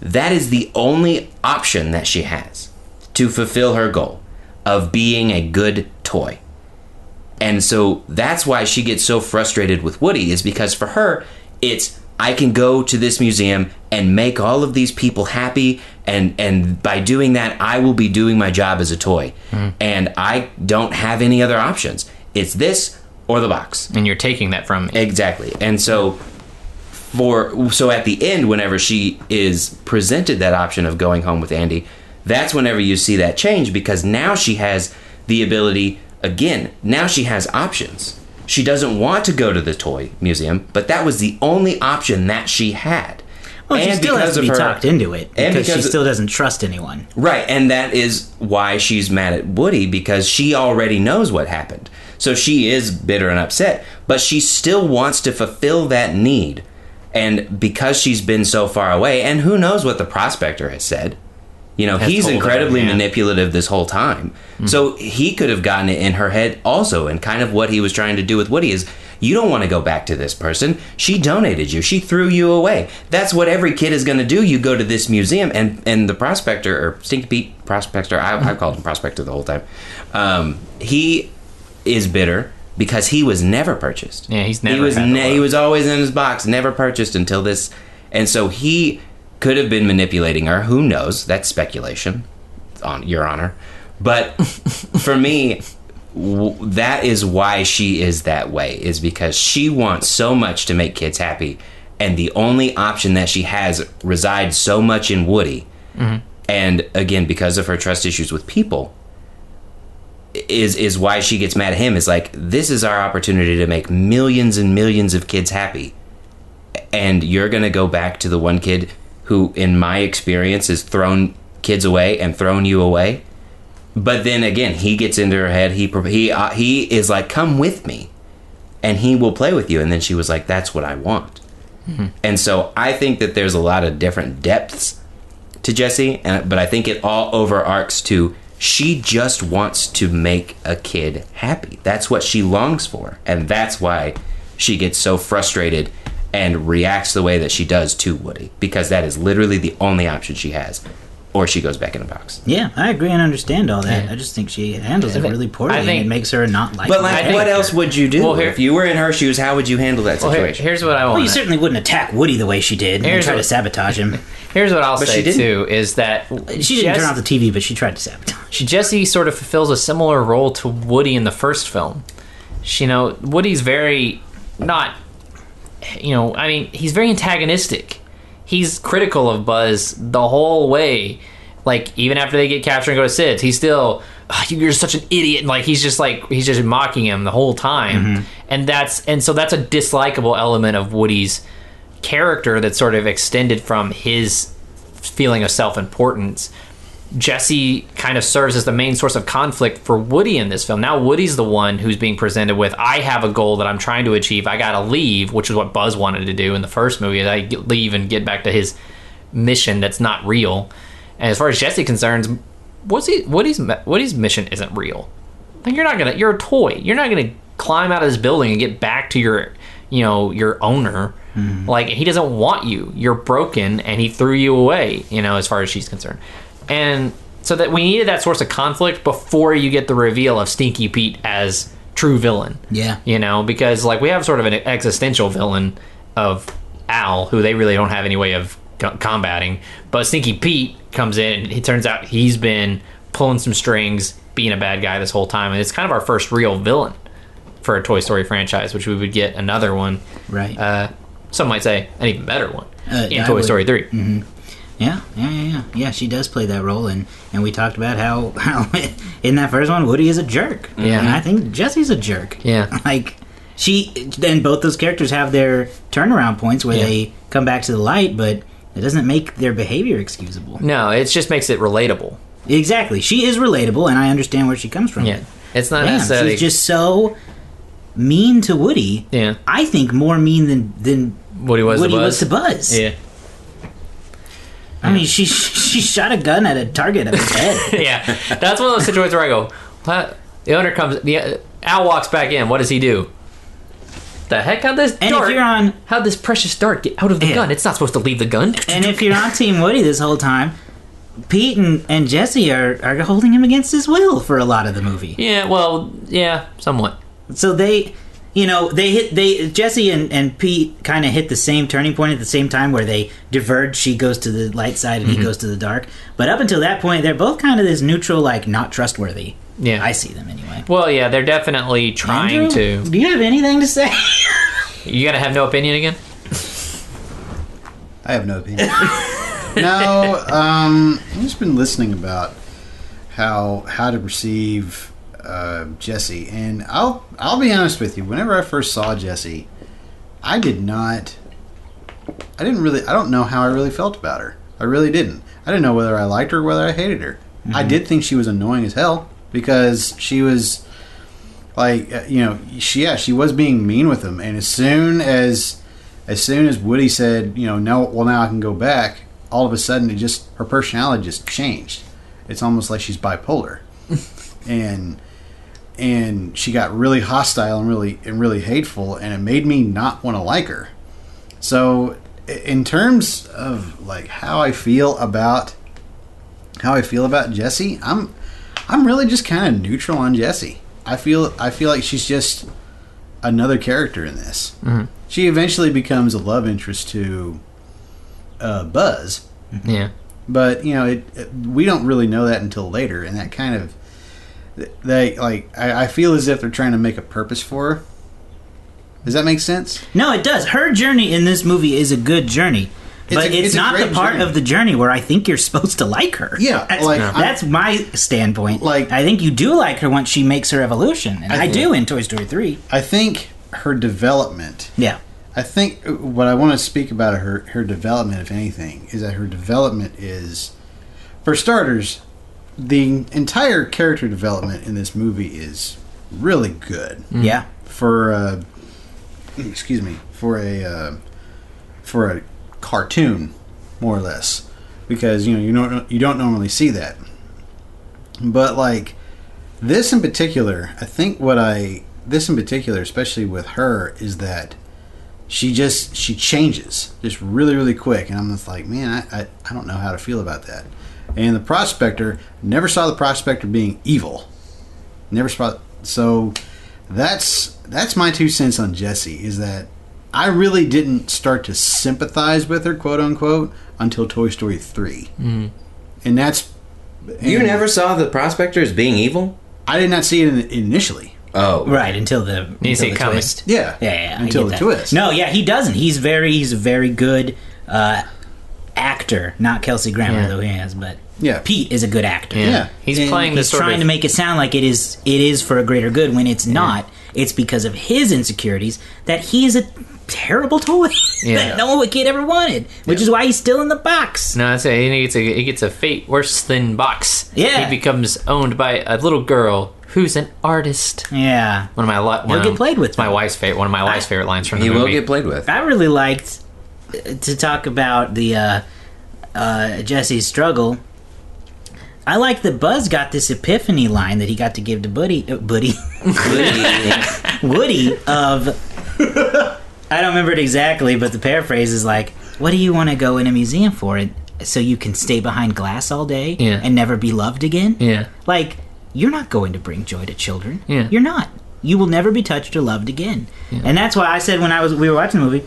Speaker 3: that is the only option that she has to fulfill her goal of being a good toy. And so that's why she gets so frustrated with Woody is because for her it's I can go to this museum and make all of these people happy and and by doing that I will be doing my job as a toy. Hmm. And I don't have any other options. It's this or the box.
Speaker 4: and you're taking that from me.
Speaker 3: Exactly. And so for so at the end whenever she is presented that option of going home with Andy, that's whenever you see that change because now she has the ability again, now she has options. She doesn't want to go to the toy museum, but that was the only option that she had.
Speaker 1: Well, she still has to be
Speaker 3: her-
Speaker 1: talked into it
Speaker 3: and
Speaker 1: because she
Speaker 3: because-
Speaker 1: still doesn't trust anyone.
Speaker 3: Right, and that is why she's mad at Woody because she already knows what happened. So she is bitter and upset, but she still wants to fulfill that need. And because she's been so far away, and who knows what the prospector has said. You know, he's
Speaker 4: her,
Speaker 3: incredibly
Speaker 4: yeah.
Speaker 3: manipulative this whole time. So he could have gotten it in her head also. And kind of what he was trying to do with Woody is you don't want to go back to this person. She donated you. She threw you away. That's what every kid is going to do. You go to this museum, and and the prospector or Stinky Pete prospector, I, I called him prospector the whole time. Um, he is bitter because he was never purchased.
Speaker 4: Yeah, he's never. he was
Speaker 3: ne- he was always in his box, never purchased until this, and so he could have been manipulating her. Who knows? That's speculation, on your honor. But for me, w- that is why she is that way. Is because she wants so much to make kids happy, and the only option that she has resides so much in Woody. Mm-hmm. And again, because of her trust issues with people, is is why she gets mad at him is like this is our opportunity to make millions and millions of kids happy and you're going to go back to the one kid who in my experience has thrown kids away and thrown you away. But then again he gets into her head. He he uh, he is like come with me and he will play with you. And then she was like that's what I want. And so I think that there's a lot of different depths to Jessie, and, but I think it all overarcs to she just wants to make a kid happy. That's what she longs for, and that's why she gets so frustrated and reacts the way that she does to Woody because that is literally the only option she has, or she goes back in a box.
Speaker 1: Yeah, I agree and understand all that.
Speaker 4: Yeah.
Speaker 1: I just think she handles it really poorly,
Speaker 4: I
Speaker 1: and
Speaker 4: think-
Speaker 1: it makes her not like.
Speaker 3: But like, what else would you do
Speaker 4: Well, here-
Speaker 3: if you were in her shoes? How would you handle that
Speaker 4: Well, here-
Speaker 3: situation?
Speaker 4: here's what I
Speaker 1: Well,
Speaker 4: want.
Speaker 1: you certainly wouldn't attack Woody the way she did and
Speaker 4: Here's
Speaker 1: try to sabotage him.
Speaker 4: Here's what I'll
Speaker 3: But
Speaker 4: say
Speaker 3: she didn't.
Speaker 4: too is that uh,
Speaker 1: She didn't
Speaker 4: Jess-
Speaker 1: turn off the TV, but she tried to sabotage.
Speaker 4: She Jessie sort of fulfills a similar role to Woody in the first film. She, you know, Woody's very not, you know, I mean, he's very antagonistic. He's critical of Buzz the whole way. Like even after they get captured and go to Sid's, he's still, "Ah, you're such an idiot. And, like he's just like he's just mocking him the whole time, and that's and so that's a dislikable element of Woody's character that's sort of extended from his feeling of self importance Jessie kind of serves as the main source of conflict for Woody in this film. Now Woody's the one who's being presented with, I have a goal that I'm trying to achieve. I gotta leave, which is what Buzz wanted to do in the first movie. I leave and get back to his mission that's not real. And as far as Jessie concerns, what's he, Woody's Woody's mission isn't real. Like you're not gonna, you're a toy. You're not gonna climb out of this building and get back to your, you know, your owner. Mm-hmm. Like he doesn't want you. You're broken, and he threw you away. You know, as far as she's concerned, and so that we needed that source of conflict before you get the reveal of Stinky Pete as true villain.
Speaker 1: Yeah.
Speaker 4: you know, because like we have sort of an existential villain of Al, who they really don't have any way of co- combating. But Stinky Pete comes in, and it turns out he's been pulling some strings, being a bad guy this whole time, and it's kind of our first real villain for a Toy Story franchise, which we would get another one.
Speaker 1: Right.
Speaker 4: Uh, some might say an even better one
Speaker 1: Uh,
Speaker 4: in Toy
Speaker 1: would-
Speaker 4: Story 3
Speaker 1: Yeah, yeah, yeah, yeah. Yeah, she does play that role, and and we talked about how how in that first one Woody is a jerk.
Speaker 4: Yeah.
Speaker 1: and I think Jessie's a jerk.
Speaker 4: Yeah.
Speaker 1: like she. Then both those characters have their turnaround points where
Speaker 4: Yeah.
Speaker 1: they come back to the light, but it doesn't make their behavior excusable.
Speaker 4: No, it just makes it relatable.
Speaker 1: Exactly, she is relatable, and I understand where she comes from.
Speaker 4: Yeah, it's not
Speaker 1: Damn,
Speaker 4: necessarily
Speaker 1: she's just so mean to Woody.
Speaker 4: yeah.
Speaker 1: I think more mean than than
Speaker 4: Woody was
Speaker 1: Woody
Speaker 4: the Buzz.
Speaker 1: was to Buzz.
Speaker 4: yeah,
Speaker 1: I mean, she she shot a gun at a target of his head.
Speaker 4: yeah. That's one of those situations where I go, what? The owner comes. The uh, Al walks back in. What does he do? The heck? How this
Speaker 1: And
Speaker 4: dart?
Speaker 1: if you're on
Speaker 4: how this precious dart get out of the
Speaker 1: Yeah.
Speaker 4: gun? It's not supposed to leave the gun.
Speaker 1: And if you're on Team Woody this whole time, Pete and, and Jessie are, are holding him against his will for a lot of the movie.
Speaker 4: Yeah, well, yeah, somewhat.
Speaker 1: So they, you know, they hit they Jessie and, and Pete kind of hit the same turning point at the same time where they diverge. She goes to the light side and he goes to the dark. But up until that point, they're both kind of this neutral, like not trustworthy.
Speaker 4: Yeah.
Speaker 1: I see them anyway.
Speaker 4: Well, yeah, they're definitely trying
Speaker 1: Andrew,
Speaker 4: to.
Speaker 1: Do you have anything to say?
Speaker 4: You gotta have no opinion again.
Speaker 2: I have no opinion. no, um, I've just been listening about how how to perceive uh, Jessie, and I'll I'll be honest with you. Whenever I first saw Jessie, I did not. I didn't really. I don't know how I really felt about her. I really didn't. I didn't know whether I liked her or whether I hated her. I did think she was annoying as hell because she was like uh, you know she yeah she was being mean with him and as soon as as soon as woody said you know no well now i can go back all of a sudden it just her personality just changed it's almost like she's bipolar and and she got really hostile and really and really hateful and it made me not want to like her. So in terms of like how i feel about how i feel about jessie i'm i'm really just kind of neutral on jessie i feel i feel like she's just another character in this. She eventually becomes a love interest to uh, buzz.
Speaker 4: Yeah.
Speaker 2: but you know it, it- we don't really know that until later and that kind of they like I, I feel as if they're trying to make a purpose for her does that make sense
Speaker 1: No, it does. Her journey in this movie is a good journey.
Speaker 2: It's
Speaker 1: but
Speaker 2: a-
Speaker 1: it's,
Speaker 2: it's
Speaker 1: not the part
Speaker 2: journey.
Speaker 1: of the journey where I think you're supposed to like her.
Speaker 2: Yeah,
Speaker 1: that's,
Speaker 2: like,
Speaker 1: that's my standpoint.
Speaker 2: Like-
Speaker 1: I think you do like her once she makes her evolution, and I,
Speaker 2: I-
Speaker 1: do in Toy Story three.
Speaker 2: i think her development
Speaker 1: Yeah,
Speaker 2: I think what I want to speak about her her development, if anything, is that her development is, for starters, the entire character development in this movie is really good.
Speaker 1: Yeah,
Speaker 2: for uh, excuse me for a uh, for a cartoon, more or less, because you know you don't you don't normally see that. But like this in particular, I think what I this in particular, especially with her, is that she just she changes just really really quick, and I'm just like, man, I I, I don't know how to feel about that. And the prospector never saw the prospector being evil. Never saw so that's that's my two cents on Jessie is that I really didn't start to sympathize with her, quote unquote, until Toy Story 3 mm. and that's
Speaker 3: You never saw the prospector as being evil?
Speaker 2: I did not see it in, initially.
Speaker 3: Oh,
Speaker 1: right until the,
Speaker 4: You see
Speaker 1: the
Speaker 4: coming.
Speaker 1: twist.
Speaker 2: Yeah,
Speaker 1: Yeah, yeah, yeah,
Speaker 2: until the
Speaker 1: that.
Speaker 2: twist.
Speaker 1: No, yeah, he doesn't. He's very he's a very good uh, actor. Not Kelsey Grammer
Speaker 4: Yeah.
Speaker 1: though he has, but
Speaker 2: Yeah.
Speaker 1: Pete is a good actor.
Speaker 4: Yeah.
Speaker 2: Yeah.
Speaker 4: He's
Speaker 1: And
Speaker 4: playing
Speaker 1: he's
Speaker 4: sort
Speaker 1: trying
Speaker 4: of.
Speaker 1: to make it sound like it is it is for a greater good when it's not. It's because of his insecurities that he is a terrible toy.
Speaker 4: Yeah.
Speaker 1: that no one kid ever wanted, which is why he's still in the box.
Speaker 4: No, that's it. He gets a he gets a fate worse than box.
Speaker 1: Yeah.
Speaker 4: he becomes owned by a little girl who's an artist.
Speaker 1: Yeah,
Speaker 4: One of my li- one
Speaker 1: get
Speaker 4: of-
Speaker 1: played with,
Speaker 4: it's my
Speaker 1: though.
Speaker 4: wife's favorite. One of my wife's
Speaker 1: I-
Speaker 4: favorite lines from the
Speaker 3: He will get played with.
Speaker 1: I really liked uh, to talk about the uh, uh, Jessie's struggle. I like that Buzz got this epiphany line that he got to give to Buddy, uh, Buddy, Woody of. I don't remember it exactly, but the paraphrase is like, "What do you want to go in a museum for? It so you can stay behind glass all day
Speaker 4: Yeah.
Speaker 1: and never be loved again?
Speaker 4: yeah,
Speaker 1: Like, you're not going to bring joy to children.
Speaker 4: Yeah.
Speaker 1: You're not. You will never be touched or loved again. And that's why I said when I was we were watching the movie,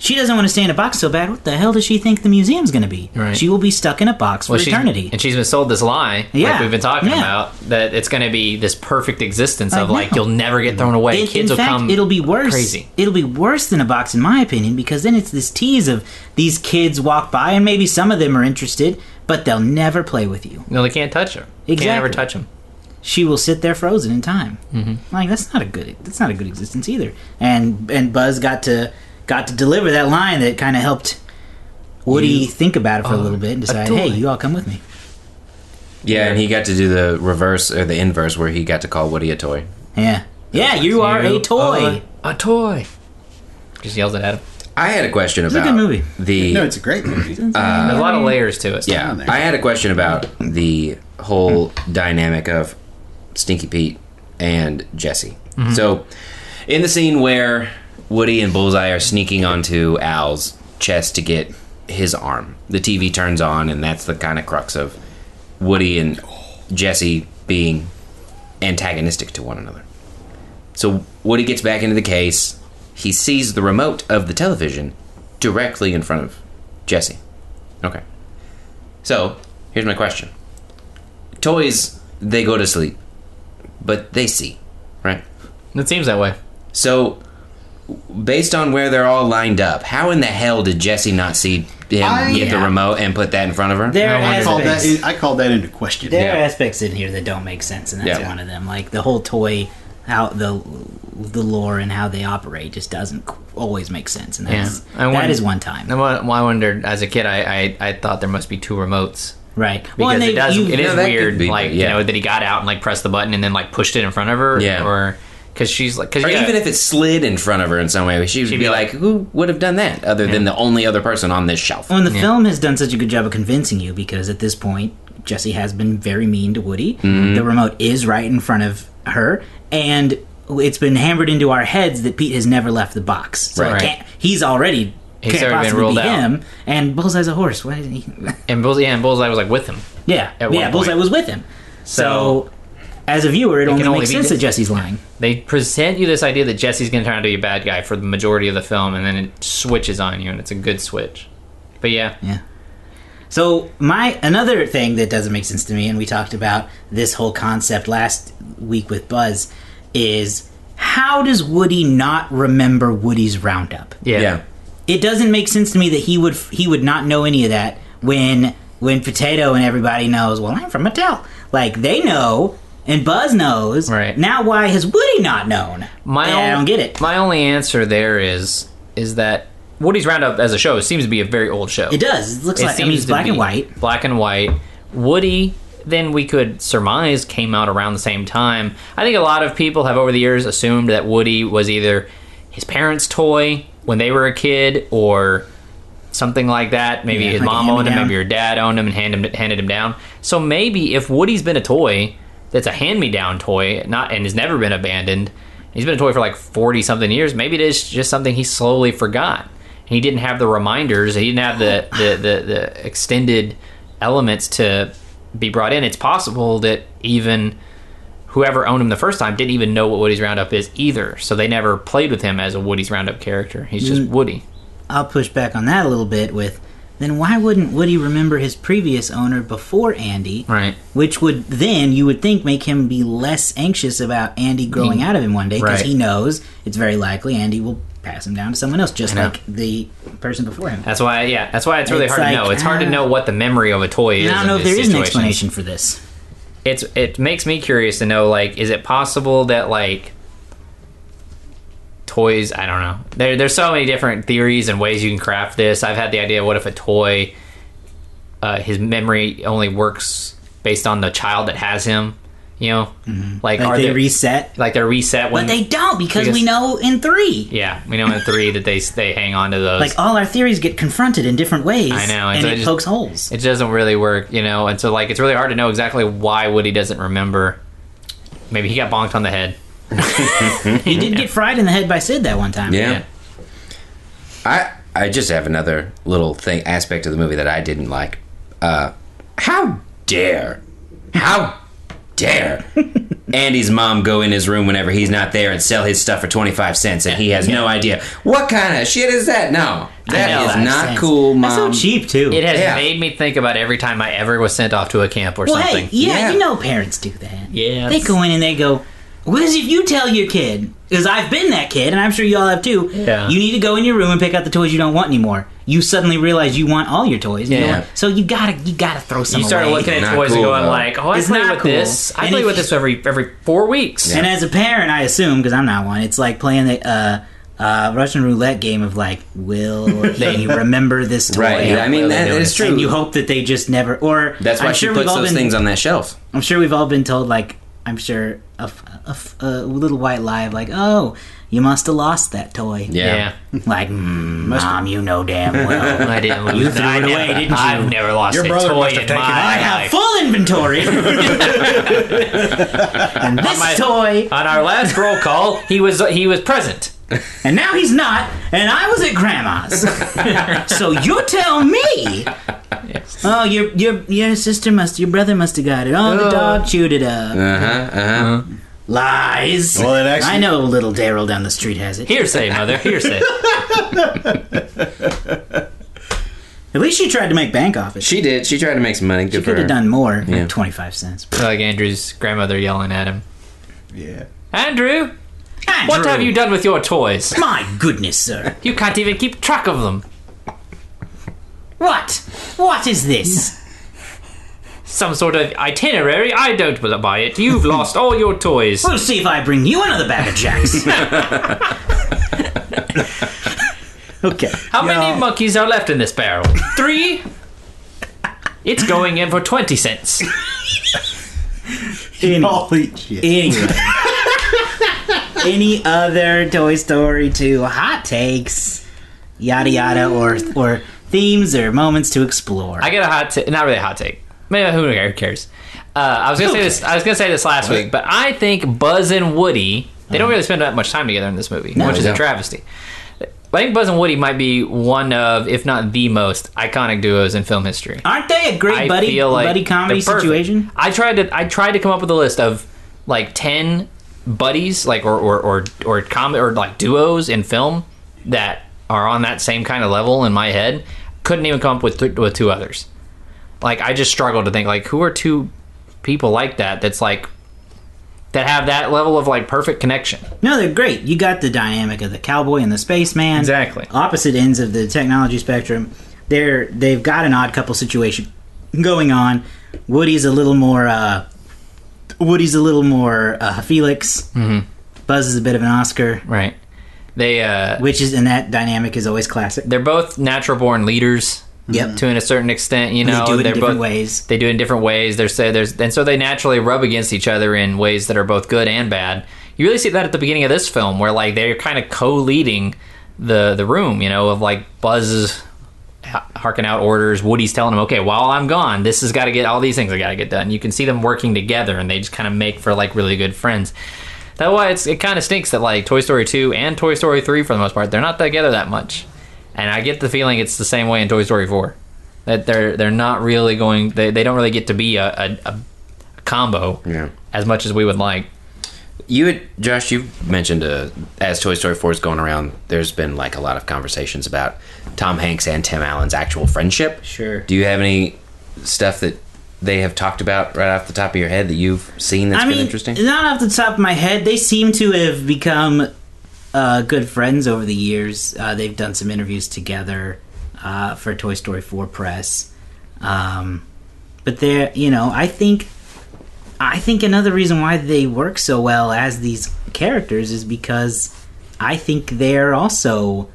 Speaker 1: she doesn't want to stay in a box so bad. What the hell does she think the museum's going to be?
Speaker 4: Right.
Speaker 1: She will be stuck in a box for
Speaker 4: well, she's,
Speaker 1: eternity.
Speaker 4: and she's been sold this lie,
Speaker 1: Yeah.
Speaker 4: like we've been talking
Speaker 1: Yeah.
Speaker 4: about, that it's going to be this perfect existence
Speaker 1: I
Speaker 4: of like you'll never get thrown away.
Speaker 1: in,
Speaker 4: Kids
Speaker 1: in
Speaker 4: will
Speaker 1: fact,
Speaker 4: come.
Speaker 1: it'll be worse.
Speaker 4: crazy.
Speaker 1: It'll be worse than a box, in my opinion, because then it's this tease of these kids walk by, and maybe some of them are interested, but they'll never play with you.
Speaker 4: No, they can't touch her. They Can't ever touch them
Speaker 1: she will sit there frozen in time. Mm-hmm. Like that's not a good that's not a good existence either. And and Buzz got to got to deliver that line that kind of helped Woody
Speaker 4: You
Speaker 1: think about it for a little bit and decide, hey, you all come with me.
Speaker 3: Yeah, and he got to do the reverse or the inverse where he got to call Woody a toy.
Speaker 1: Yeah, yeah, you are a toy.
Speaker 4: A toy. Just yells it at him.
Speaker 3: I had a question
Speaker 1: It's a
Speaker 3: about
Speaker 1: good movie.
Speaker 3: the
Speaker 2: No, it's a great movie.
Speaker 4: Uh, There's a lot of layers to it.
Speaker 3: Yeah,
Speaker 2: on there.
Speaker 3: I had a question about the whole dynamic of Stinky Pete and Jessie. Mm-hmm. So, in the scene where Woody and Bullseye are sneaking onto Al's chest to get his arm, the TV turns on, and that's the kind of crux of Woody and Jessie being antagonistic to one another. So, Woody gets back into the case. He sees the remote of the television directly in front of Jessie. Okay. So, here's my question. Toys, they go to sleep, but they see, right?
Speaker 4: It seems that way.
Speaker 3: So, based on where they're all lined up, how in the hell did Jessie not see him
Speaker 2: I-
Speaker 3: get the remote and put that in front of her?
Speaker 1: There
Speaker 4: I
Speaker 1: are
Speaker 4: wonder-
Speaker 2: Called that. I called that into question.
Speaker 1: There are aspects in here that don't make sense, and that's
Speaker 3: Yeah.
Speaker 1: one of them. Like the whole toy, how the the lore and how they operate just doesn't always make sense, and
Speaker 4: Yeah.
Speaker 1: that's
Speaker 4: I
Speaker 1: that
Speaker 4: wonder-
Speaker 1: is one time,
Speaker 4: I wa- I wondered as a kid. I, I, I thought there must be two remotes
Speaker 1: right?
Speaker 4: because
Speaker 1: and
Speaker 4: it does.
Speaker 1: you-
Speaker 4: it
Speaker 3: No,
Speaker 4: is
Speaker 3: that could
Speaker 4: weird,
Speaker 3: be,
Speaker 4: like
Speaker 3: yeah.
Speaker 4: you know that he got out and like pressed the button and then like pushed it in front of her.
Speaker 3: Yeah.
Speaker 4: Or because she's like, because
Speaker 3: Or even if it slid in front of her in some way, she would be,
Speaker 4: be
Speaker 3: like, "Who would have done that other than the only other person on this shelf?"
Speaker 1: Well, and the
Speaker 4: Yeah.
Speaker 1: film has done such a good job of convincing you because at this point, Jessie has been very mean to Woody.
Speaker 4: Mm-hmm.
Speaker 1: The remote is right in front of her, and it's been hammered into our heads that Pete has never left the box. So
Speaker 4: Right.
Speaker 1: can't, he's already
Speaker 4: He's
Speaker 1: can't
Speaker 4: already been ruled
Speaker 1: be
Speaker 4: out.
Speaker 1: him. And Bullseye's a horse. Why didn't he?
Speaker 4: and Bullseye, yeah, and Bullseye was like with him.
Speaker 1: yeah, yeah. Bullseye
Speaker 4: point.
Speaker 1: was with him. So,
Speaker 4: So-
Speaker 1: as a viewer, it, only
Speaker 4: can only
Speaker 1: makes sense
Speaker 4: this-
Speaker 1: that Jessie's lying.
Speaker 4: They present you this idea that Jessie's going to turn out to be a bad guy for the majority of the film, and then it switches on you, and it's a good switch. But yeah,
Speaker 1: Yeah. So my another thing that doesn't make sense to me, and we talked about this whole concept last week with Buzz, is how does Woody not remember Woody's roundup?
Speaker 4: yeah,
Speaker 3: yeah.
Speaker 1: It doesn't make sense to me that he would he would not know any of that when when Potato and everybody knows. Well, I'm from Mattel. Like they know. And Buzz knows.
Speaker 4: Right.
Speaker 1: Now, why has Woody not known?
Speaker 4: My
Speaker 1: And I don't get it.
Speaker 4: My only answer there is is that Woody's Roundup as a show seems to be a very old show.
Speaker 1: It does. It looks like I mean, it's black and white.
Speaker 4: Black and white. Woody, then we could surmise, came out around the same time. I think a lot of people have over the years assumed that Woody was either his parents' toy when they were a kid or something like that. Maybe
Speaker 1: Yeah,
Speaker 4: his
Speaker 1: like
Speaker 4: mom owned him,
Speaker 1: hand-me-down.
Speaker 4: maybe your dad owned him and handed him, handed him down. So maybe if Woody's been a toy that's a hand-me-down toy, not and has never been abandoned, he's been a toy for like forty something years. Maybe it is just something he slowly forgot. He didn't have the reminders. He didn't have the the, the, the extended elements to be brought in. It's possible that even whoever owned him the first time didn't even know what Woody's Roundup is either. So they never played with him as a Woody's Roundup character. He's just
Speaker 1: Mm.
Speaker 4: Woody.
Speaker 1: I'll push back on that a little bit with then why wouldn't Woody remember his previous owner before Andy?
Speaker 4: Right.
Speaker 1: Which would then you would think make him be less anxious about Andy growing out of him one day because
Speaker 4: Right.
Speaker 1: he knows it's very likely Andy will pass him down to someone else, just like the person before him.
Speaker 4: That's why, yeah, that's why it's really
Speaker 1: It's
Speaker 4: hard to know. It's hard to
Speaker 1: uh,
Speaker 4: know what the memory of a toy is.
Speaker 1: I don't know if there is an explanation for this.
Speaker 4: It's it makes me curious to know, like, is it possible that like toys. I don't know. There, there's so many different theories and ways you can craft this. I've had the idea. What if a toy, uh, his memory only works based on the child that has him? You know, like,
Speaker 1: Like
Speaker 4: are
Speaker 1: they
Speaker 4: they
Speaker 1: reset,
Speaker 4: like they're reset when
Speaker 1: but they don't because,
Speaker 4: because-
Speaker 1: we know in three.
Speaker 4: Yeah, we know in three that they they hang on to those.
Speaker 1: Like all our theories get confronted in different ways.
Speaker 4: I know, and
Speaker 1: and
Speaker 4: so
Speaker 1: it
Speaker 4: it just-
Speaker 1: pokes holes.
Speaker 4: it doesn't really work, you know. And so like it's really hard to know exactly why Woody doesn't remember. Maybe he got bonked on the head.
Speaker 1: He did get fried in the head by Sid that one time.
Speaker 3: Yeah. I I just have another little thing aspect of the movie that I didn't like. Uh, how dare, how dare Andy's mom go in his room whenever he's not there and sell his stuff for twenty five cents and he has no idea what kind of shit is that? No, that
Speaker 1: know,
Speaker 3: is
Speaker 1: that
Speaker 3: not
Speaker 1: sense.
Speaker 3: cool,
Speaker 1: That's
Speaker 3: mom.
Speaker 1: so cheap too.
Speaker 4: It has
Speaker 3: Yeah.
Speaker 4: made me think about every time I ever was sent off to a camp or
Speaker 1: well,
Speaker 4: something.
Speaker 1: hey, yeah,
Speaker 3: Yeah.
Speaker 1: you know parents do that.
Speaker 4: Yeah,
Speaker 1: they go in and they go, "Whereas if you tell your kid, because I've been that kid, and I'm sure y'all have too.
Speaker 4: Yeah.
Speaker 1: You need to go in your room and pick out the toys you don't want anymore. You suddenly realize you want all your toys. you
Speaker 4: Yeah.
Speaker 1: know? So you gotta you gotta throw some.
Speaker 4: You started
Speaker 1: away.
Speaker 4: looking at
Speaker 3: Not
Speaker 4: toys and
Speaker 3: cool,
Speaker 4: going
Speaker 3: though.
Speaker 4: like, "Oh, I
Speaker 1: It's
Speaker 4: play
Speaker 1: not
Speaker 4: with
Speaker 1: cool.
Speaker 4: this. I
Speaker 1: And
Speaker 4: play
Speaker 1: if
Speaker 4: with this every every four weeks."
Speaker 1: And as a parent, I assume because I'm not one, it's like playing the uh, uh, Russian roulette game of like, will they remember this toy?
Speaker 3: Right. I mean,
Speaker 4: Well,
Speaker 3: that
Speaker 4: they're doing
Speaker 3: is
Speaker 4: it.
Speaker 3: true.
Speaker 1: And you hope that they just never. Or
Speaker 3: That's why
Speaker 1: I'm
Speaker 3: she
Speaker 1: sure
Speaker 3: puts
Speaker 1: all
Speaker 3: those
Speaker 1: been,
Speaker 3: things on that shelf.
Speaker 1: I'm sure we've all been told like I'm sure a little white lie of like, oh, you must have lost that toy.
Speaker 3: Yeah.
Speaker 4: yeah.
Speaker 1: Like, mm, mom, you know damn well.
Speaker 4: I didn't lose
Speaker 1: You threw
Speaker 4: I
Speaker 1: it
Speaker 4: never,
Speaker 1: away, didn't you?
Speaker 4: I've never lost
Speaker 2: Your
Speaker 4: a
Speaker 2: brother
Speaker 4: toy
Speaker 2: must have
Speaker 4: in
Speaker 2: taken
Speaker 4: my
Speaker 2: it.
Speaker 1: I have full inventory. and this
Speaker 4: my-
Speaker 1: toy,
Speaker 4: On our last roll call, he was he was present.
Speaker 1: and now he's not, and I was at grandma's. so you tell me. Oh, your your your sister must, your brother must have got it. Oh, the
Speaker 4: Oh.
Speaker 1: dog chewed it up.
Speaker 3: Uh huh. Uh huh.
Speaker 1: Lies.
Speaker 2: Well, it actually-
Speaker 1: I know little Daryl down the street has it.
Speaker 4: Hearsay, mother. Hearsay.
Speaker 1: At least she tried to make bank off it. She
Speaker 3: She did. She tried to make some money. Good for
Speaker 1: could
Speaker 3: her.
Speaker 1: have done more.
Speaker 3: Yeah.
Speaker 1: Like twenty five cents.
Speaker 4: like Andrew's grandmother yelling at him.
Speaker 2: Yeah.
Speaker 4: Andrew, what
Speaker 1: Andrew,
Speaker 4: have you done with your toys?
Speaker 1: My goodness, sir.
Speaker 4: You can't even keep track of them.
Speaker 1: What? What is this?
Speaker 4: Some sort of itinerary? I don't buy it. You've lost all your toys.
Speaker 1: We'll see if I bring you another bag of jacks. okay.
Speaker 4: How many monkeys are left in this barrel? Three? It's going in for 20 cents.
Speaker 1: Any,
Speaker 2: Holy shit.
Speaker 1: anyway. Any other Toy Story 2 hot takes, yada yada, or or themes or moments to explore?
Speaker 4: I get a hot take. Not really a hot take. Maybe who cares? Uh, I was gonna
Speaker 1: Who
Speaker 4: say this. I was gonna say this last week, but I think Buzz and Woody they don't really spend that much time together in this movie,
Speaker 1: No.
Speaker 4: which is
Speaker 3: No.
Speaker 4: a travesty. I think Buzz and Woody might be one of, if not the most iconic duos in film history.
Speaker 1: Aren't they a great
Speaker 4: I
Speaker 1: buddy
Speaker 4: feel like
Speaker 1: buddy comedy situation?
Speaker 4: I tried to I tried to come up with a list of like ten buddies, like or or or or, com- or like duos in film that are on that same kind of level in my head. Couldn't even come up with th- with two others. Like I just struggled to think like who are two people like that that's like that have that level of like perfect connection.
Speaker 1: No, they're great. You got the dynamic of the cowboy and the spaceman.
Speaker 4: Exactly.
Speaker 1: Opposite ends of the technology spectrum. They're they've got an odd couple situation going on. Woody's a little more uh Woody's a little more uh, Felix. Mm-hmm. Buzz is a bit of an Oscar,
Speaker 4: Right. They uh
Speaker 1: which is and that dynamic is always classic.
Speaker 4: they're both natural born leaders.
Speaker 1: Yep.
Speaker 4: To a certain extent, you
Speaker 1: They
Speaker 4: know,
Speaker 1: do it in
Speaker 4: they're
Speaker 1: different
Speaker 4: both,
Speaker 1: ways.
Speaker 4: They do it in different ways. They're say there's and so they naturally rub against each other in ways that are both good and bad. You really see that at the beginning of this film, where like they're kind of co-leading the the room. You know, of like Buzz's harking out orders. Woody's telling him, "Okay, while I'm gone, this has got to get all these things. I got to get done." You can see them working together, and they just kind of make for like really good friends. That's why it's it kind of stinks that like Toy Story two and Toy Story three for the most part they're not together that much, and I get the feeling it's the same way in Toy Story four that they're they're not really going they, they don't really get to be a, a, a combo
Speaker 3: Yeah.
Speaker 4: as much as we would like.
Speaker 3: You, had, Josh, you mentioned uh, as Toy Story 4 is going around, there's been like a lot of conversations about Tom Hanks and Tim Allen's actual friendship.
Speaker 1: Sure.
Speaker 3: Do you have any stuff that they have talked about right off the top of your head that you've seen that's
Speaker 1: I
Speaker 3: been
Speaker 1: mean,
Speaker 3: interesting?
Speaker 1: not off the top of my head, they seem to have become uh, good friends over the years. Uh, they've done some interviews together uh, for Toy Story 4 press. Um, but they're, you know, I think, I think another reason why they work so well as these characters is because I think they're also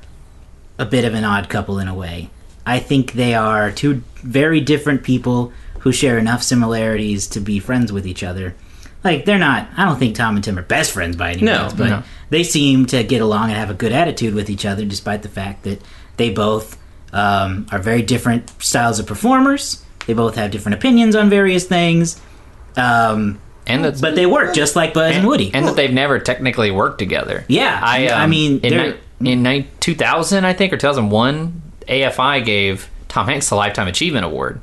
Speaker 1: a bit of an odd couple in a way. I think they are two very different people who share enough similarities to be friends with each other. Like they're not. I don't think Tom and Tim are best friends by any
Speaker 3: No,
Speaker 1: means, but
Speaker 4: no.
Speaker 1: they seem to get along and have a good attitude with each other, despite the fact that they both um, are very different styles of performers. They both have different opinions on various things, um,
Speaker 4: and that's
Speaker 1: but they work just like Buzz and, Woody.
Speaker 4: and that they've never technically worked together.
Speaker 1: Yeah,
Speaker 4: I,
Speaker 1: I
Speaker 4: um,
Speaker 1: mean,
Speaker 4: in, ni- in ni- 2000, I think, or 2001, AFI gave Tom Hanks the Lifetime Achievement Award.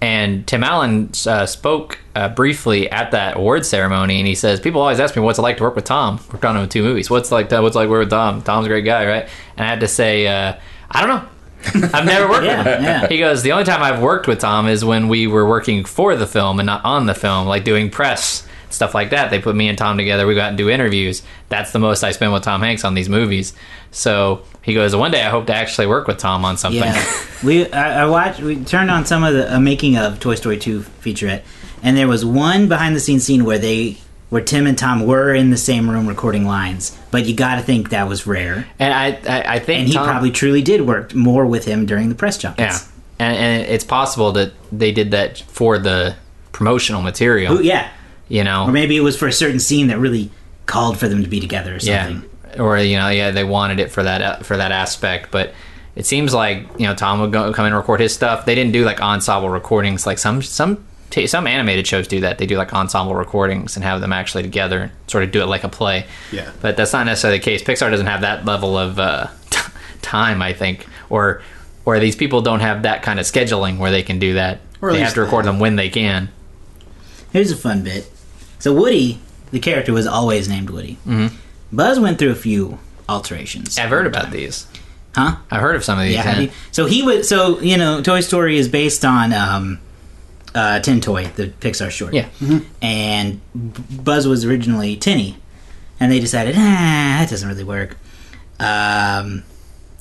Speaker 4: And Tim Allen uh, spoke uh, briefly at that award ceremony, and he says, "People always ask me what's it like to work with Tom. Worked on him in two movies. What's like? What's like work with Tom? Tom's a great guy, right?" And I had to say, uh, "I don't know. I've never worked
Speaker 1: Yeah,
Speaker 4: with him."
Speaker 1: yeah.
Speaker 4: He goes, "The only time I've worked with Tom is when we were working for the film and not on the film, like doing press stuff like that. They put me and Tom together. We go out and do interviews. That's the most I spend with Tom Hanks on these movies. So he goes, one day I hope to actually work with Tom on something.
Speaker 1: Yeah, we I, I watched. We turned on some of the uh, making of Toy Story Two featurette, and there was one behind the scenes scene where they where Tim and Tom were in the same room recording lines. But you got to think that was rare,
Speaker 4: And I, I, I think
Speaker 1: and he
Speaker 4: Tom-
Speaker 1: probably truly did work more with him during the press
Speaker 4: yeah, and, and it's possible that they did that for the promotional material.
Speaker 1: Ooh, yeah,
Speaker 4: You know,
Speaker 1: or maybe it was for a certain scene that really called for them to be together or something.
Speaker 4: Yeah, or you know, yeah, they wanted it for that uh, for that aspect, but it seems like you know Tom would go come in and record his stuff. They didn't do like ensemble recordings like some some t- some animated shows do that. They do like ensemble recordings and have them actually together and sort of do it like a play.
Speaker 2: Yeah.
Speaker 4: but that's not necessarily the case. Pixar doesn't have that level of uh, t- time, I think, or or these people don't have that kind of scheduling where they can do that.
Speaker 2: Or
Speaker 4: they have to record
Speaker 2: they-
Speaker 4: them when they can.
Speaker 1: Here's a fun bit. So Woody, the character, was always named Woody. Mm-hmm. Buzz went through a few alterations.
Speaker 4: I've heard about these.
Speaker 1: Huh?
Speaker 4: I've heard of some of these.
Speaker 1: Yeah.
Speaker 4: yeah.
Speaker 1: have you- So he was. So you know, Toy Story is based on um, uh, Tin Toy, the Pixar short.
Speaker 4: Yeah.
Speaker 1: And Buzz was originally Tinny, and they decided, ah, that doesn't really work. Um,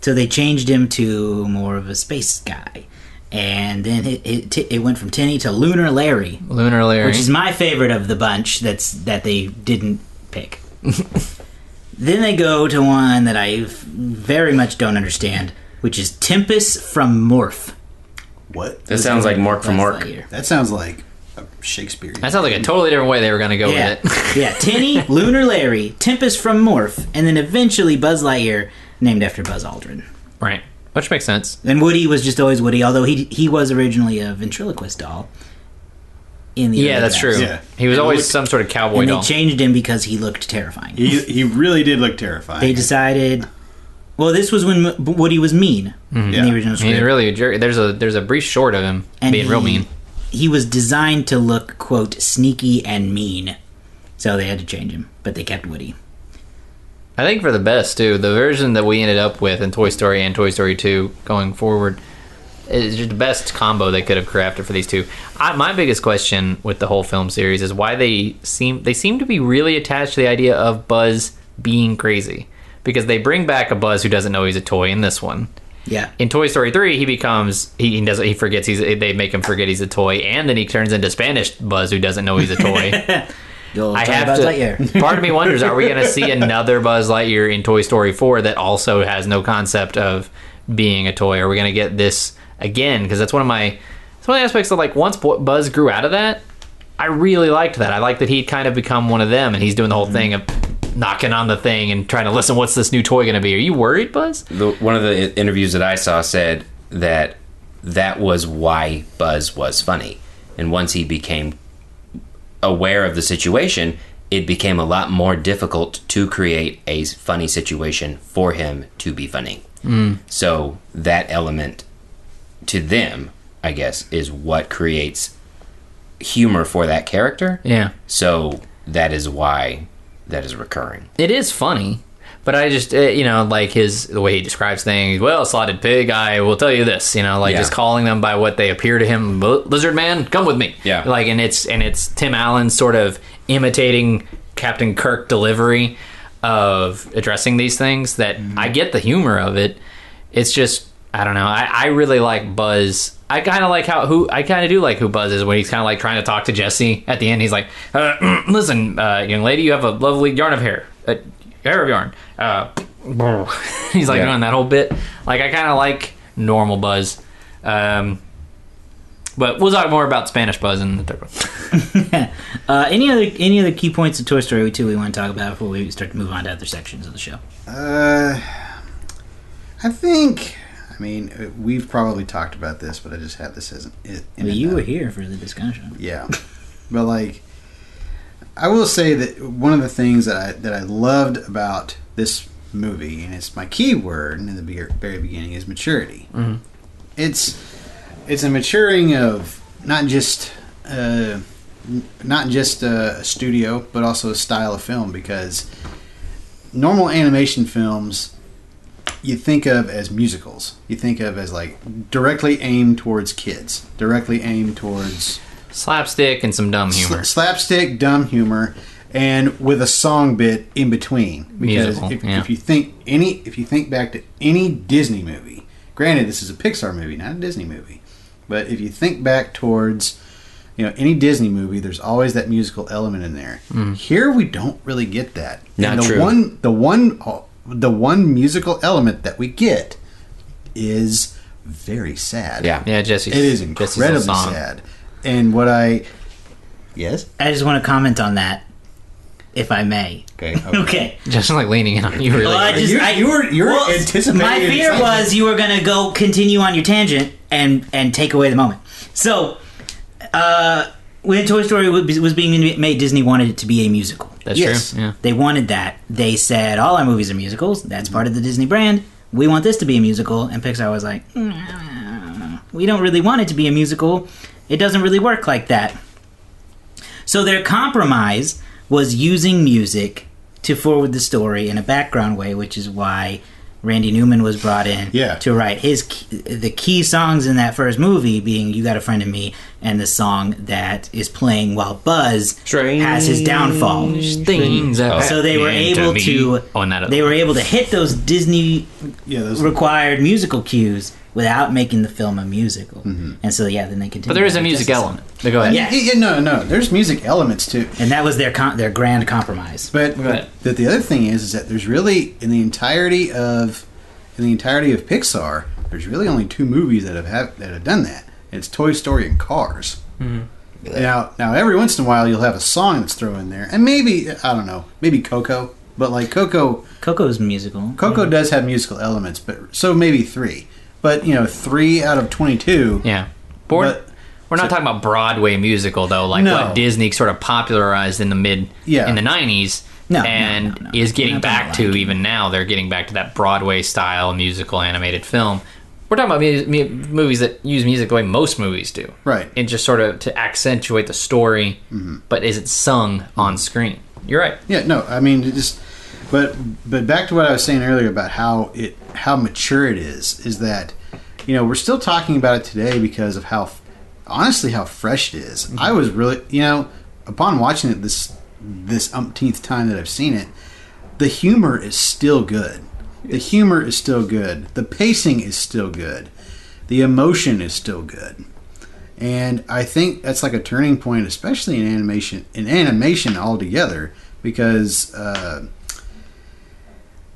Speaker 1: so they changed him to more of a space guy, and then it it, it went from Tinny to Lunar Larry,
Speaker 4: Lunar Larry.
Speaker 1: which is my favorite of the bunch. That's that they didn't pick. then they go to one that I very much don't understand, which is Tempus from Morph.
Speaker 2: What?
Speaker 3: That sounds like Mork from
Speaker 1: Buzz
Speaker 3: Mork.
Speaker 1: Lightyear.
Speaker 2: That sounds like a Shakespearean.
Speaker 4: That sounds like a totally different way they were going to go
Speaker 1: Yeah,
Speaker 4: with it.
Speaker 1: yeah. Tinny, Lunar Larry, Tempus from Morph, and then eventually Buzz Lightyear, named after Buzz Aldrin.
Speaker 4: right. Which makes sense.
Speaker 1: And Woody was just always Woody, although he he was originally a ventriloquist doll. In the
Speaker 4: Yeah,
Speaker 1: early
Speaker 4: that's
Speaker 1: drafts.
Speaker 4: true.
Speaker 2: Yeah.
Speaker 4: He was
Speaker 2: And
Speaker 4: always
Speaker 2: look-
Speaker 4: some sort of cowboy
Speaker 1: And they
Speaker 4: doll.
Speaker 1: changed him because he looked terrifying.
Speaker 2: He, he really did look terrifying.
Speaker 1: They decided. Well, this was when M- Woody was mean mm-hmm. in
Speaker 2: Yeah.
Speaker 1: the original
Speaker 4: He's
Speaker 1: script.
Speaker 4: really a jerk. There's a there's a brief short of him
Speaker 1: And
Speaker 4: being real
Speaker 1: he-
Speaker 4: mean.
Speaker 1: He was designed to look quote sneaky and mean, so they had to change him, but they kept Woody.
Speaker 4: I think for the best too. The version that we ended up with in Toy Story and Toy Story 2 going forward is just the best combo they could have crafted for these two. I, my biggest question with the whole film series is why they seem they seem to be really attached to the idea of Buzz being crazy because they bring back a Buzz who doesn't know he's a toy in this one.
Speaker 1: Yeah,
Speaker 4: in Toy Story three, he becomes he, he doesn't he forgets he's they make him forget he's a toy, and then he turns into Spanish Buzz who doesn't know he's a toy. I have
Speaker 1: Buzz
Speaker 4: to.
Speaker 1: Lightyear.
Speaker 4: Part of me wonders: Are we going to see another Buzz Lightyear in Toy Story four that also has no concept of being a toy? Are we going to get this again? Because that's one of my it's one of the aspects of like once Buzz grew out of that, I really liked that. I liked that he'd kind of become one of them, and he's doing the whole mm-hmm. thing of knocking on the thing and trying to listen. What's this new toy going to be? Are you worried, Buzz?
Speaker 3: The, one of the interviews that I saw said that that was why Buzz was funny, and once he became aware of the situation, it became a lot more difficult to create a funny situation for him to be funny. Mm. So that element to them, I guess, is what creates humor for that character.
Speaker 4: Yeah.
Speaker 3: So that is why that is recurring.
Speaker 4: It is funny, but I just uh, you know like his the way he describes things. Well, slotted pig, I will tell you this. You know, like
Speaker 3: Yeah.
Speaker 4: just calling them by what they appear to him. Lizard man, come with me.
Speaker 3: Yeah.
Speaker 4: like and it's and it's Tim Allen sort of imitating Captain Kirk delivery of addressing these things. That I get the humor of it. It's just I don't know. I, I really like Buzz. I kind of like how who I kind of do like who Buzz is when he's kind of like trying to talk to Jessie at the end. He's like, uh, "Listen, uh, young lady, you have a lovely yarn of hair. Uh, hair of yarn. Uh, he's like
Speaker 3: Yeah.
Speaker 4: doing that whole bit. Like I kind of like normal Buzz. Um, but we'll talk more about Spanish Buzz in the third one.
Speaker 1: Uh, any other any other key points of Toy Story 2 we want to talk about before we start to move on to other sections of the show?
Speaker 2: Uh, I think. I mean, we've probably talked about this, but I just had this as an. In
Speaker 1: Well, you were here for the discussion.
Speaker 2: Yeah, but like, I will say that one of the things that I that I loved about this movie, and it's my key word in the very beginning, is maturity.
Speaker 4: Mhm.
Speaker 2: It's it's a maturing of not just uh, not just a studio, but also a style of film because normal animation films you think of as musicals. You think of as like directly aimed towards kids, directly aimed towards
Speaker 4: Slapstick and some dumb humor.
Speaker 2: Sla- slapstick, dumb humor, and with a song bit in between. Because
Speaker 4: Musical,
Speaker 2: if,
Speaker 4: yeah.
Speaker 2: if you think any, if you think back to any Disney movie, granted this is a Pixar movie, not a Disney movie, but if you think back towards, you know, any Disney movie, there's always that musical element in there. Mm. Here we don't really get that.
Speaker 3: Not
Speaker 2: and the
Speaker 3: true.
Speaker 2: One, the one, the one musical element that we get is very sad.
Speaker 3: Yeah.
Speaker 4: yeah, Jessie.
Speaker 2: It is incredibly sad. And what I, yes,
Speaker 1: I just want to comment on that, if I may.
Speaker 2: okay,
Speaker 1: Okay.
Speaker 4: Just like leaning in on you, really.
Speaker 1: Well, I just,
Speaker 2: You-
Speaker 1: I,
Speaker 2: you were- you were
Speaker 1: well,
Speaker 2: anticipating
Speaker 1: My fear
Speaker 2: excitement.
Speaker 1: was you were going to go continue on your tangent and and take away the moment. So, uh, when Toy Story was was being made, Disney wanted it to be a musical.
Speaker 4: That's
Speaker 2: Yes.
Speaker 4: true. Yeah.
Speaker 1: They wanted that. They said all our movies are musicals. That's part of the Disney brand. We want this to be a musical, and Pixar was like, "Mm, we don't really want it to be a musical. It doesn't really work like that. So their compromise was using music to forward the story in a background way, which is why Randy Newman was brought in
Speaker 2: Yeah.
Speaker 1: to write his key, the key songs in that first movie being "You Got a Friend in Me" and the song that is playing while Buzz has his downfall.
Speaker 4: Things
Speaker 1: So they were able
Speaker 4: me.
Speaker 1: to
Speaker 4: Oh, and that
Speaker 1: they were able to hit those Disney
Speaker 2: yeah, those
Speaker 1: required musical cues without making the film a musical. Mm-hmm. And so yeah, then they continued.
Speaker 4: But there is a music
Speaker 1: Justice
Speaker 4: element. But go ahead.
Speaker 1: Yeah.
Speaker 2: Yeah, yeah, no, no. There's music elements too,
Speaker 1: and that was their con- their grand compromise.
Speaker 2: but
Speaker 4: Go ahead.
Speaker 2: but the other thing is, is that there's really in the entirety of in the entirety of Pixar, there's really only two movies that have, have that have done that. It's Toy Story and Cars. Mm-hmm. Now, now every once in a while you'll have a song that's thrown in there, and maybe I don't know, maybe Coco, but like Coco,
Speaker 1: Coco's musical.
Speaker 2: Coco does have musical elements, but so maybe three. But you know, three out of twenty-two.
Speaker 4: Yeah. We're,
Speaker 2: But-
Speaker 4: we're not talking about Broadway musical though, like
Speaker 2: No.
Speaker 4: what Disney sort of popularized in the mid
Speaker 2: Yeah.
Speaker 4: in the nineties.
Speaker 1: No,
Speaker 4: and
Speaker 1: no,
Speaker 4: is getting back to even now. They're getting back to that Broadway style musical animated film. We're talking about mu- mu- movies that use music the way most movies do,
Speaker 2: Right.
Speaker 4: And just sort of to accentuate the story, mm-hmm. but is it sung on mm-hmm. screen? You're right.
Speaker 2: Yeah, no, I mean it just but but back to what I was saying earlier about how it how mature it is is that you know, we're still talking about it today because of how honestly how fresh it is. I was really, you know, upon watching it this this umpteenth time that I've seen it, the humor is still good. The humor is still good. The pacing is still good. The emotion is still good. And I think that's like a turning point, especially in animation, in animation altogether, because uh,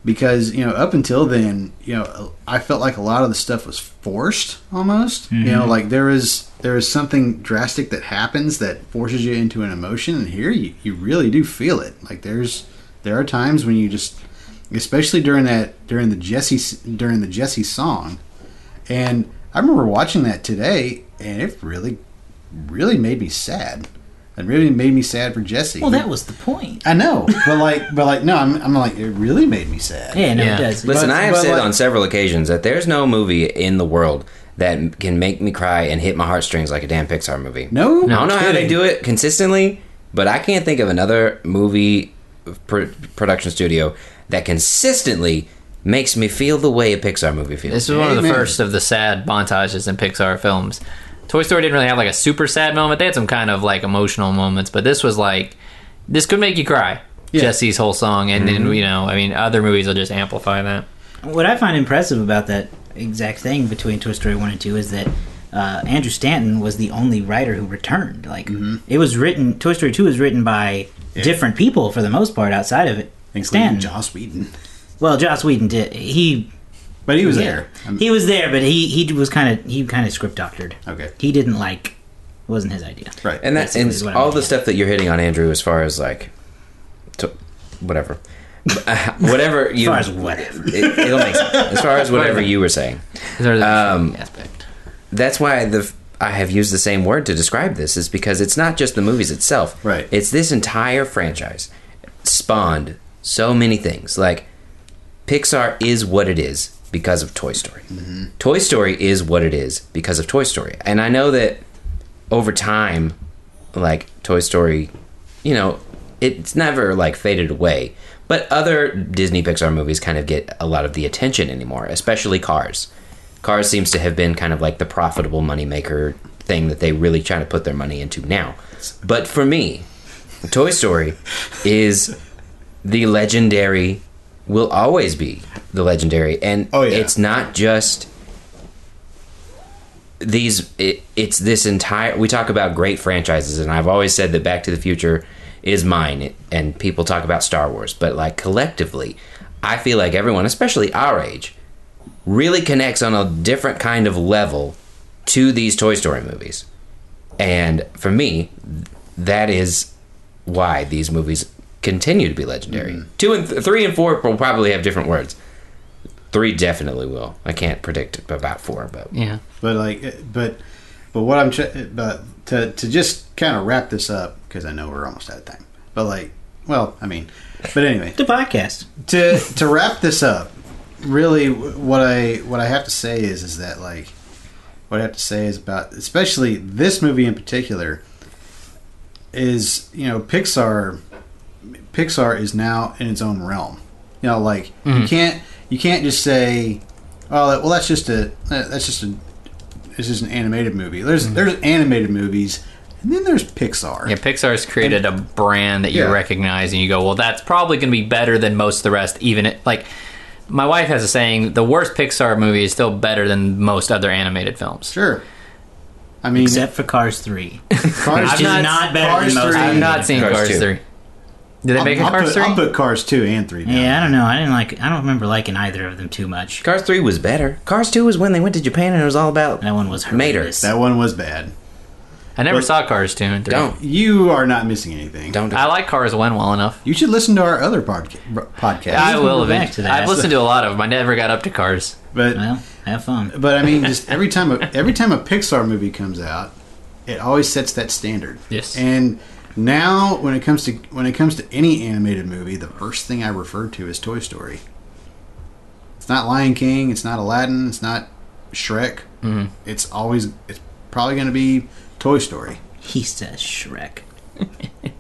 Speaker 2: because you know up until then, you know, I felt like a lot of the stuff was forced almost. You know, mm-hmm. like there is there is something drastic that happens that forces you into an emotion, and here you, you really do feel it. Like there's there are times when you just, especially during that during the Jessie during the Jessie song, and I remember watching that today, and it really, really made me sad. It really made me sad for Jessie.
Speaker 1: Well, that was the point.
Speaker 2: I know, but like, but like, no, I'm, I'm like, it really made me sad.
Speaker 1: Yeah, no,
Speaker 4: Yeah.
Speaker 1: it does.
Speaker 3: Listen,
Speaker 2: But-
Speaker 3: I have said
Speaker 2: like-
Speaker 3: on several occasions that there's no movie in the world that can make me cry and hit my heartstrings like a damn Pixar movie.
Speaker 2: No,
Speaker 3: I don't know how they do it consistently, but I can't think of another movie uh, pr- production studio that consistently makes me feel the way a Pixar movie feels.
Speaker 4: This is one of the first of the sad montages in Pixar films. Toy Story didn't really have like a super sad moment. They had some kind of like emotional moments, but this was like this could make you cry.
Speaker 2: Yeah.
Speaker 4: Jessie's whole song, and then you know, I mean, other movies will just amplify that.
Speaker 1: What I find impressive about that exact thing between Toy Story 1 and 2 is that uh, Andrew Stanton was the only writer who returned. Like,
Speaker 2: Mm-hmm.
Speaker 1: it was written, Toy Story 2 was written by different people for the most part outside of it.
Speaker 2: including
Speaker 1: Stan.
Speaker 2: Joss Whedon.
Speaker 1: Well, Joss Whedon did. He
Speaker 2: But he was
Speaker 1: yeah.
Speaker 2: there. Um,
Speaker 1: He was there, but he he was kind of he kind of script doctored.
Speaker 2: Okay.
Speaker 1: He didn't like. Wasn't his idea.
Speaker 2: right.
Speaker 3: And that
Speaker 1: Basically
Speaker 3: and
Speaker 1: is I'm
Speaker 3: all the
Speaker 1: at.
Speaker 3: stuff that you're hitting on Andrew as far as like to, whatever. Uh, whatever you
Speaker 1: far as whatever.
Speaker 3: it, it'll make sense. As far as whatever you were saying.
Speaker 4: There's a
Speaker 3: Um,
Speaker 4: aspect.
Speaker 3: that's why the I have used the same word to describe this is because it's not just the movies itself.
Speaker 2: Right.
Speaker 3: It's this entire franchise spawned so many things. Like Pixar is what it is because of Toy Story. Toy Story is what it is because of Toy Story. And I know that over time like Toy Story, you know, it's never like faded away. But other Disney Pixar movies kind of get a lot of the attention anymore, especially Cars. Cars seems to have been kind of like the profitable moneymaker thing that they really try to put their money into now. But for me, Toy Story is the legendary, will always be the legendary. And
Speaker 2: Oh, yeah.
Speaker 3: it's not just these it, it's this entire we talk about great franchises and i've always said that back to the future is mine it, and people talk about star wars but like collectively i feel like everyone especially our age really connects on a different kind of level to these toy story movies and for me that is why these movies continue to be legendary two and th- three and four will probably have different words three definitely will i can't predict about four but
Speaker 4: Yeah.
Speaker 2: But like, eh, but but what I'm ch- but to to just kind of wrap this up because I know we're almost out of time. But like, well, I mean, but anyway,
Speaker 1: The podcast.
Speaker 2: to to wrap this up, really, what I what I have to say is is that like, what I have to say is about especially this movie in particular is you know Pixar Pixar is now in its own realm. You know, like you mm-hmm. can't you can't just say, oh, well, that's just a that's just a this is an animated movie. There's mm-hmm. there's animated movies, and then there's Pixar.
Speaker 4: Yeah, Pixar's created a brand that you
Speaker 2: Yeah.
Speaker 4: recognize, and you go, "Well, that's probably going to be better than most of the rest." Even it, like, my wife has a saying: "The worst Pixar movie is still better than most other animated films."
Speaker 2: Sure. I mean,
Speaker 1: Except for Cars 3.
Speaker 2: Cars
Speaker 1: Which is
Speaker 4: not-
Speaker 1: not better
Speaker 2: Cars
Speaker 1: than most.
Speaker 2: 3.
Speaker 4: I've not seen
Speaker 3: Cars
Speaker 4: Cars,
Speaker 3: 2.
Speaker 4: three. Did they make
Speaker 2: I'll,
Speaker 4: a Cars three?
Speaker 2: I'll put Cars two and three. Down.
Speaker 1: Yeah, I don't know. I didn't like. I don't remember liking either of them too much.
Speaker 3: Cars 3 was better. Cars 2 was when they went to Japan and it was all about
Speaker 1: That one was
Speaker 3: Mater.
Speaker 2: that one was bad.
Speaker 4: I never
Speaker 2: But-
Speaker 4: saw Cars two and three.
Speaker 3: Don't.
Speaker 2: You are not missing anything.
Speaker 3: Don't.
Speaker 4: I like Cars one well enough.
Speaker 2: You should listen to our other podca- podcast.
Speaker 4: I will eventually. I've listened to a lot of them. I never got up to Cars.
Speaker 2: But
Speaker 1: Well, have fun.
Speaker 2: but I mean, just every time a, every time a Pixar movie comes out, it always sets that standard.
Speaker 4: Yes.
Speaker 2: And now, when it comes to when it comes to any animated movie, the first thing I refer to is Toy Story. It's not Lion King. It's not Aladdin. It's not Shrek.
Speaker 4: Mhm.
Speaker 2: It's always it's probably going to be Toy Story.
Speaker 1: He says Shrek.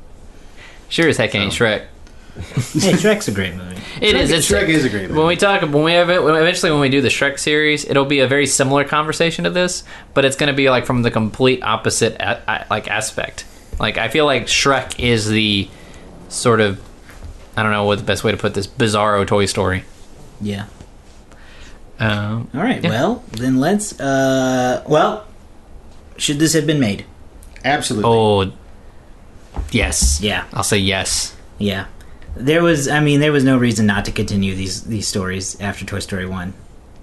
Speaker 4: Sure as heck ain't Shrek.
Speaker 1: Hey, Shrek's a great movie.
Speaker 4: It is. It's,
Speaker 2: Shrek is a great movie.
Speaker 4: When we talk, when we have it, eventually when we do the Shrek series, it'll be a very similar conversation to this, but it's going to be like from the complete opposite a, a- like aspect. Like I feel like Shrek is the sort of I don't know what the best way to put this bizarro Toy Story.
Speaker 1: Yeah.
Speaker 4: Um,
Speaker 1: All right.
Speaker 4: Yeah.
Speaker 1: Well, then let's. uh Well, should this have been made?
Speaker 2: Absolutely.
Speaker 4: oh, yes.
Speaker 1: Yeah.
Speaker 4: I'll say yes.
Speaker 1: Yeah. There was. I mean, there was no reason not to continue these these stories after Toy Story one.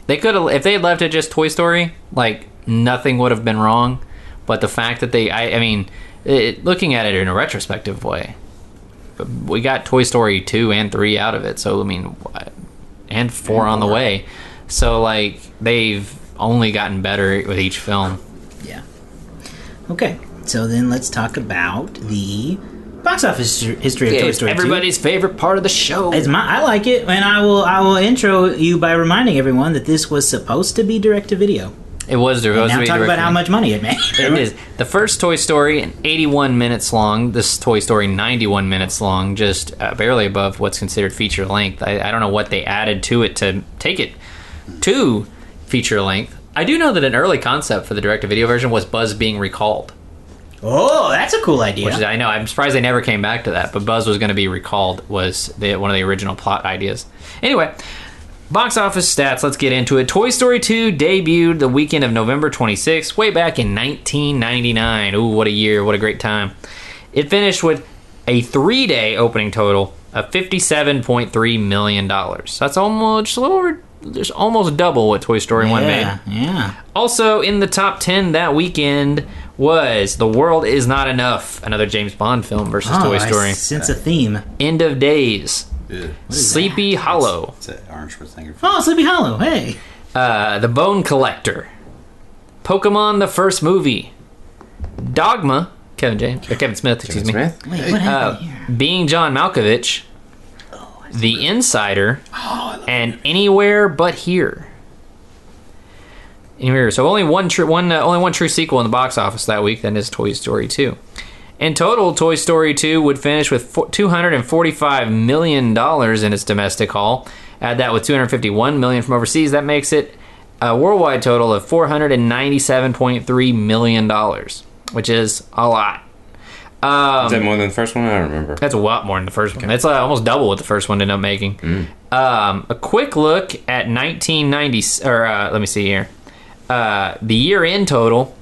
Speaker 4: They could have if they had left it just Toy Story, like nothing would have been wrong. But the fact that they, I, I mean, it, looking at it in a retrospective way, but we got Toy Story two and three out of it. So I mean, and four
Speaker 2: And
Speaker 4: on the way. So like they've only gotten better with each film.
Speaker 1: Yeah. Okay. So then let's talk about the box office history of Toy
Speaker 4: It's
Speaker 1: Story. 2.
Speaker 4: everybody's favorite part of the show.
Speaker 1: It's my, I like it, and I will. I will intro you by reminding everyone that this was supposed to be direct to video.
Speaker 4: It was there
Speaker 1: And now talk about how much money it made.
Speaker 4: It is the first Toy Story, 81 minutes long. This Toy Story, 91 minutes long, just uh, barely above what's considered feature length. I, I don't know what they added to it to take it to feature length. I do know that an early concept for the direct-to-video version was Buzz being recalled,
Speaker 1: Oh, that's a cool idea.
Speaker 4: which is, I know I'm surprised they never came back to that. But Buzz was going to be recalled was the, one of the original plot ideas. Anyway, box office stats. Let's get into it. Toy Story 2 debuted the weekend of November 26th, way back in 1999. Ooh, what a year! What a great time! It finished with a three-day opening total of fifty-seven point three million dollars. That's almost just a little over, just almost double what Toy Story One made.
Speaker 1: Yeah, yeah.
Speaker 4: Also in the top 10 that weekend was The World Is Not Enough, another James Bond film versus
Speaker 1: Oh,
Speaker 4: Toy
Speaker 1: I
Speaker 4: Story.
Speaker 1: sense a theme.
Speaker 4: End of Days,
Speaker 2: Ugh.
Speaker 4: Sleepy Hollow,
Speaker 2: It's an Arnold Schwarzenegger.
Speaker 1: Oh, Sleepy Hollow. Hey.
Speaker 4: uh, The Bone Collector, Pokemon the first movie, Dogma, Kevin James, or Kevin Smith, excuse me,
Speaker 3: Smith?
Speaker 1: Wait, what
Speaker 4: uh,
Speaker 1: happened here?
Speaker 4: Being John Malkovich, The Insider, and Anywhere But Here. Anywhere. So only one true one uh, only one true sequel in the box office that week. That is Toy Story 2. In total, Toy Story 2 would finish with 245 million dollars in its domestic haul. Add that with 251 million from overseas. That makes it a worldwide total of 497.3 million dollars, which is a lot. Um,
Speaker 3: Is that more than the first one? I don't remember.
Speaker 4: that's a lot more than the first one. It's uh, almost double what the first one ended up making. Um, a quick look at 1990, or uh, let me see here. Uh, the year in total,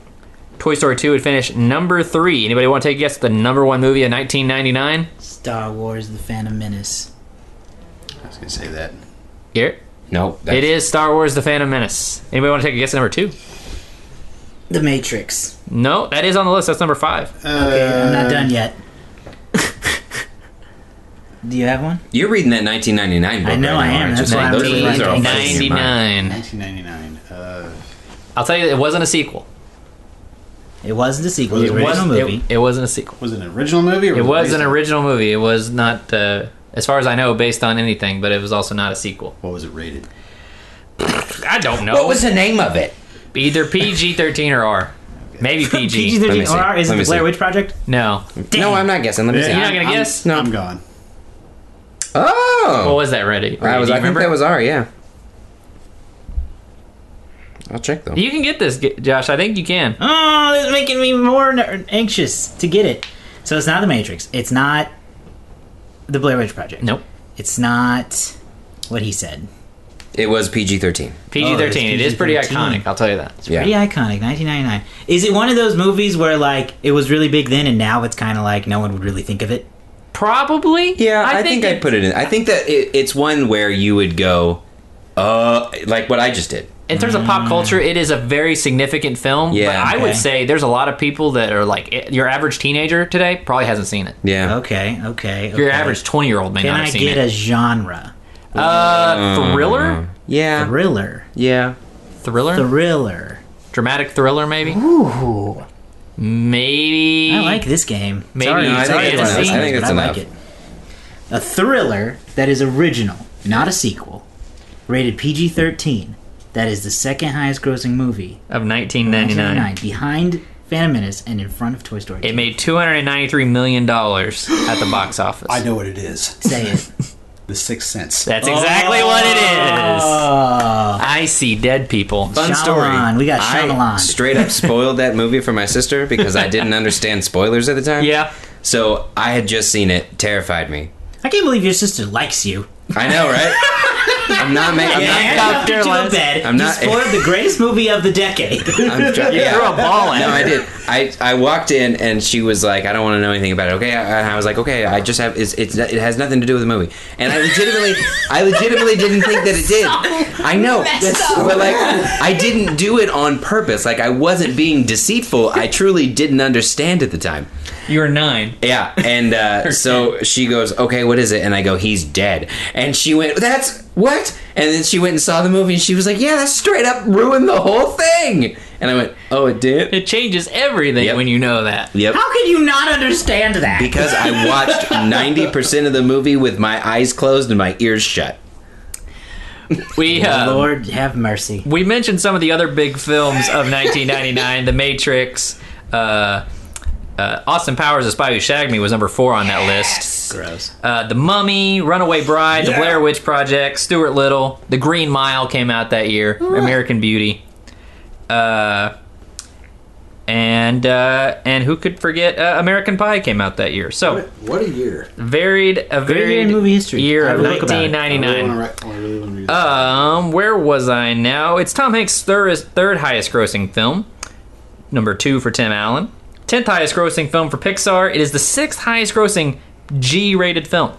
Speaker 4: Toy Story 2 would finish number three. Anybody want to take a guess at the number one movie of 1999?
Speaker 1: Star Wars: The Phantom Menace.
Speaker 2: I was gonna say that.
Speaker 4: Here,
Speaker 3: No.
Speaker 4: it is Star Wars: The Phantom Menace. Anybody want to take a guess at number two?
Speaker 1: The Matrix.
Speaker 4: No, that is on the list. That's number five.
Speaker 1: Okay, I'm not done yet. Do you have one?
Speaker 3: You're reading that 1999 book.
Speaker 1: I know
Speaker 3: right
Speaker 1: I
Speaker 3: now,
Speaker 1: am.
Speaker 3: aren't you?
Speaker 1: That's why I'm
Speaker 3: Those
Speaker 1: reading
Speaker 3: movies are all fresh in your mind.
Speaker 4: 99.
Speaker 2: 1999. Uh,
Speaker 4: I'll tell you, it wasn't a sequel.
Speaker 1: It wasn't a sequel. It was
Speaker 2: Was
Speaker 1: an
Speaker 2: it-
Speaker 1: original
Speaker 4: was,
Speaker 1: movie.
Speaker 4: It, it wasn't a sequel.
Speaker 2: was it an original movie? Or
Speaker 4: It was
Speaker 2: based
Speaker 4: an original movie. It was not, uh, as far as I know, based on anything, but it was also not a sequel.
Speaker 2: What was it rated?
Speaker 4: I don't know.
Speaker 3: What was the name of it?
Speaker 4: Either PG 13 or R. Maybe PG.
Speaker 1: PG thirteen
Speaker 3: see.
Speaker 1: or is it
Speaker 3: me
Speaker 1: the Blair. Witch Project?
Speaker 4: No.
Speaker 3: No, I'm not guessing. Let me
Speaker 2: Yeah,
Speaker 3: see.
Speaker 4: You're not gonna
Speaker 2: I'm-
Speaker 4: guess?
Speaker 3: No.
Speaker 2: I'm gone.
Speaker 3: Oh.
Speaker 4: What was that, Ready?
Speaker 3: I was.
Speaker 4: Do you
Speaker 3: I think
Speaker 4: remember?
Speaker 3: that was R. Yeah. I'll check though.
Speaker 4: You can get this, Josh. I think you can.
Speaker 1: Oh, this is making me more anxious to get it. So it's not the Matrix. It's not the Blair Witch Project.
Speaker 4: Nope.
Speaker 1: It's not what he said.
Speaker 3: It was PG-13.
Speaker 4: PG 13. it is pretty iconic, I'll tell you that.
Speaker 3: Yeah.
Speaker 1: Pretty iconic. 1999. Is it one of those movies where like it was really big then and now it's kind of like no one would really think of it?
Speaker 4: Probably.
Speaker 3: Yeah, I, think, I'd put it in. I think that it, it's one where you would go, uh, like what I just did.
Speaker 4: In terms of pop culture, it is a very significant film.
Speaker 3: Yeah,
Speaker 4: but I would say there's a lot of people that are like your average teenager today probably hasn't seen it.
Speaker 3: Yeah.
Speaker 1: Okay, okay.
Speaker 4: Your
Speaker 1: okay.
Speaker 4: average 20 year old may
Speaker 1: Can
Speaker 4: not
Speaker 1: I
Speaker 4: have seen
Speaker 1: get a genre?
Speaker 4: uh, thriller,
Speaker 3: Yeah.
Speaker 1: Thriller.
Speaker 3: Yeah.
Speaker 4: thriller,
Speaker 1: Thriller.
Speaker 4: dramatic thriller, maybe.
Speaker 1: Ooh.
Speaker 4: Maybe.
Speaker 1: I like this game.
Speaker 4: Maybe
Speaker 1: Sorry,
Speaker 4: No, I think it's
Speaker 1: the
Speaker 4: enough. I
Speaker 3: think it's
Speaker 1: I like it. A thriller that is original, not a sequel, rated PG 13. That is the second highest grossing movie.
Speaker 4: of 1999.
Speaker 1: 1999, behind Phantom Menace and in front of Toy Story 2.
Speaker 4: It made 293 million dollars at the box office.
Speaker 2: I know what it is.
Speaker 1: Say it.
Speaker 2: The Sixth Sense.
Speaker 4: That's exactly what it is.
Speaker 1: Oh,
Speaker 4: I see dead people.
Speaker 3: Fun story.
Speaker 1: Shyamalan. We got Shyamalan.
Speaker 3: I straight up spoiled that movie for my sister because I didn't understand spoilers at the time.
Speaker 4: Yeah.
Speaker 3: So I had just seen it. Terrified me.
Speaker 1: I can't believe your sister likes you.
Speaker 3: I know, right? I'm not making. I'm
Speaker 1: Yeah,
Speaker 3: not.
Speaker 1: after
Speaker 4: Doctor
Speaker 1: to a bed.
Speaker 3: I'm
Speaker 1: you
Speaker 3: not-
Speaker 1: spoiled the greatest movie of the decade.
Speaker 3: I'm try-
Speaker 4: You
Speaker 3: yeah.
Speaker 4: threw a ball
Speaker 3: No. I did. I, I walked in and she was like, I don't want to know anything about it. Okay, I, I was like, okay, I just have it's, it's it has nothing to do with the movie, and I legitimately I legitimately didn't think that it did. I know, but like I didn't do it on purpose. Like I wasn't being deceitful. I truly didn't understand at the time.
Speaker 4: You were nine.
Speaker 3: Yeah, and uh, so she goes, "Okay, what is it?" And I go, "He's dead." And she went, "That's what?" And then she went and saw the movie, and she was like, "Yeah, that straight up ruined the whole thing." And I went, "Oh, it did."
Speaker 4: It changes everything
Speaker 3: Yep.
Speaker 4: when you know that.
Speaker 3: Yep.
Speaker 1: How can you not understand that?
Speaker 3: Because I watched ninety percent of the movie with my eyes closed and my ears shut.
Speaker 4: We uh,
Speaker 1: Lord have mercy.
Speaker 4: we mentioned some of the other big films of 1999, The Matrix. Uh, uh, Austin Powers, The Spy Who Shagged Me, was number four on that list.
Speaker 2: Gross.
Speaker 4: Uh, the Mummy, Runaway Bride, The Blair Witch Project, Stuart Little, The Green Mile came out that year, American Beauty. Uh, and uh, and who could forget uh, American Pie came out that year. So
Speaker 2: What a year.
Speaker 4: varied a
Speaker 1: Great year
Speaker 4: varied
Speaker 1: in movie history.
Speaker 4: year of
Speaker 1: have a book about it.
Speaker 4: 1999.
Speaker 2: I really wanna, I really wanna read this.
Speaker 4: Um, where was I now? It's Tom Hanks' third third highest grossing film. Number two for Tim Allen. Tenth highest grossing film for Pixar. It is the sixth highest grossing G-rated film.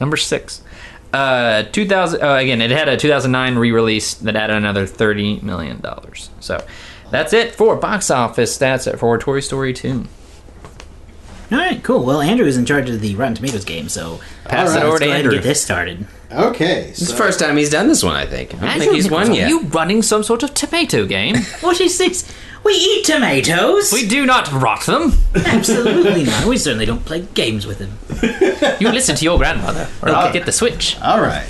Speaker 4: Number six. Uh, 2000. Uh, again, it had a 2009 re-release that added another 30 million dollars. So that's it for box office stats for Toy Story 2.
Speaker 1: All right, cool. Well, Andrew is in charge of the Rotten Tomatoes game, so
Speaker 4: Pass
Speaker 2: All
Speaker 4: it over to
Speaker 1: go and
Speaker 4: Andrew.
Speaker 1: get this started.
Speaker 2: Okay.
Speaker 3: It's the
Speaker 2: So,
Speaker 3: first time he's done this one, I think. I don't think he's won
Speaker 4: Are
Speaker 3: yet.
Speaker 4: you running some sort of tomato game?
Speaker 1: What is this? We eat tomatoes.
Speaker 4: we do not rot them.
Speaker 1: absolutely not. We certainly don't play games with them.
Speaker 4: You listen to your grandmother, or I'll get the switch.
Speaker 2: all right.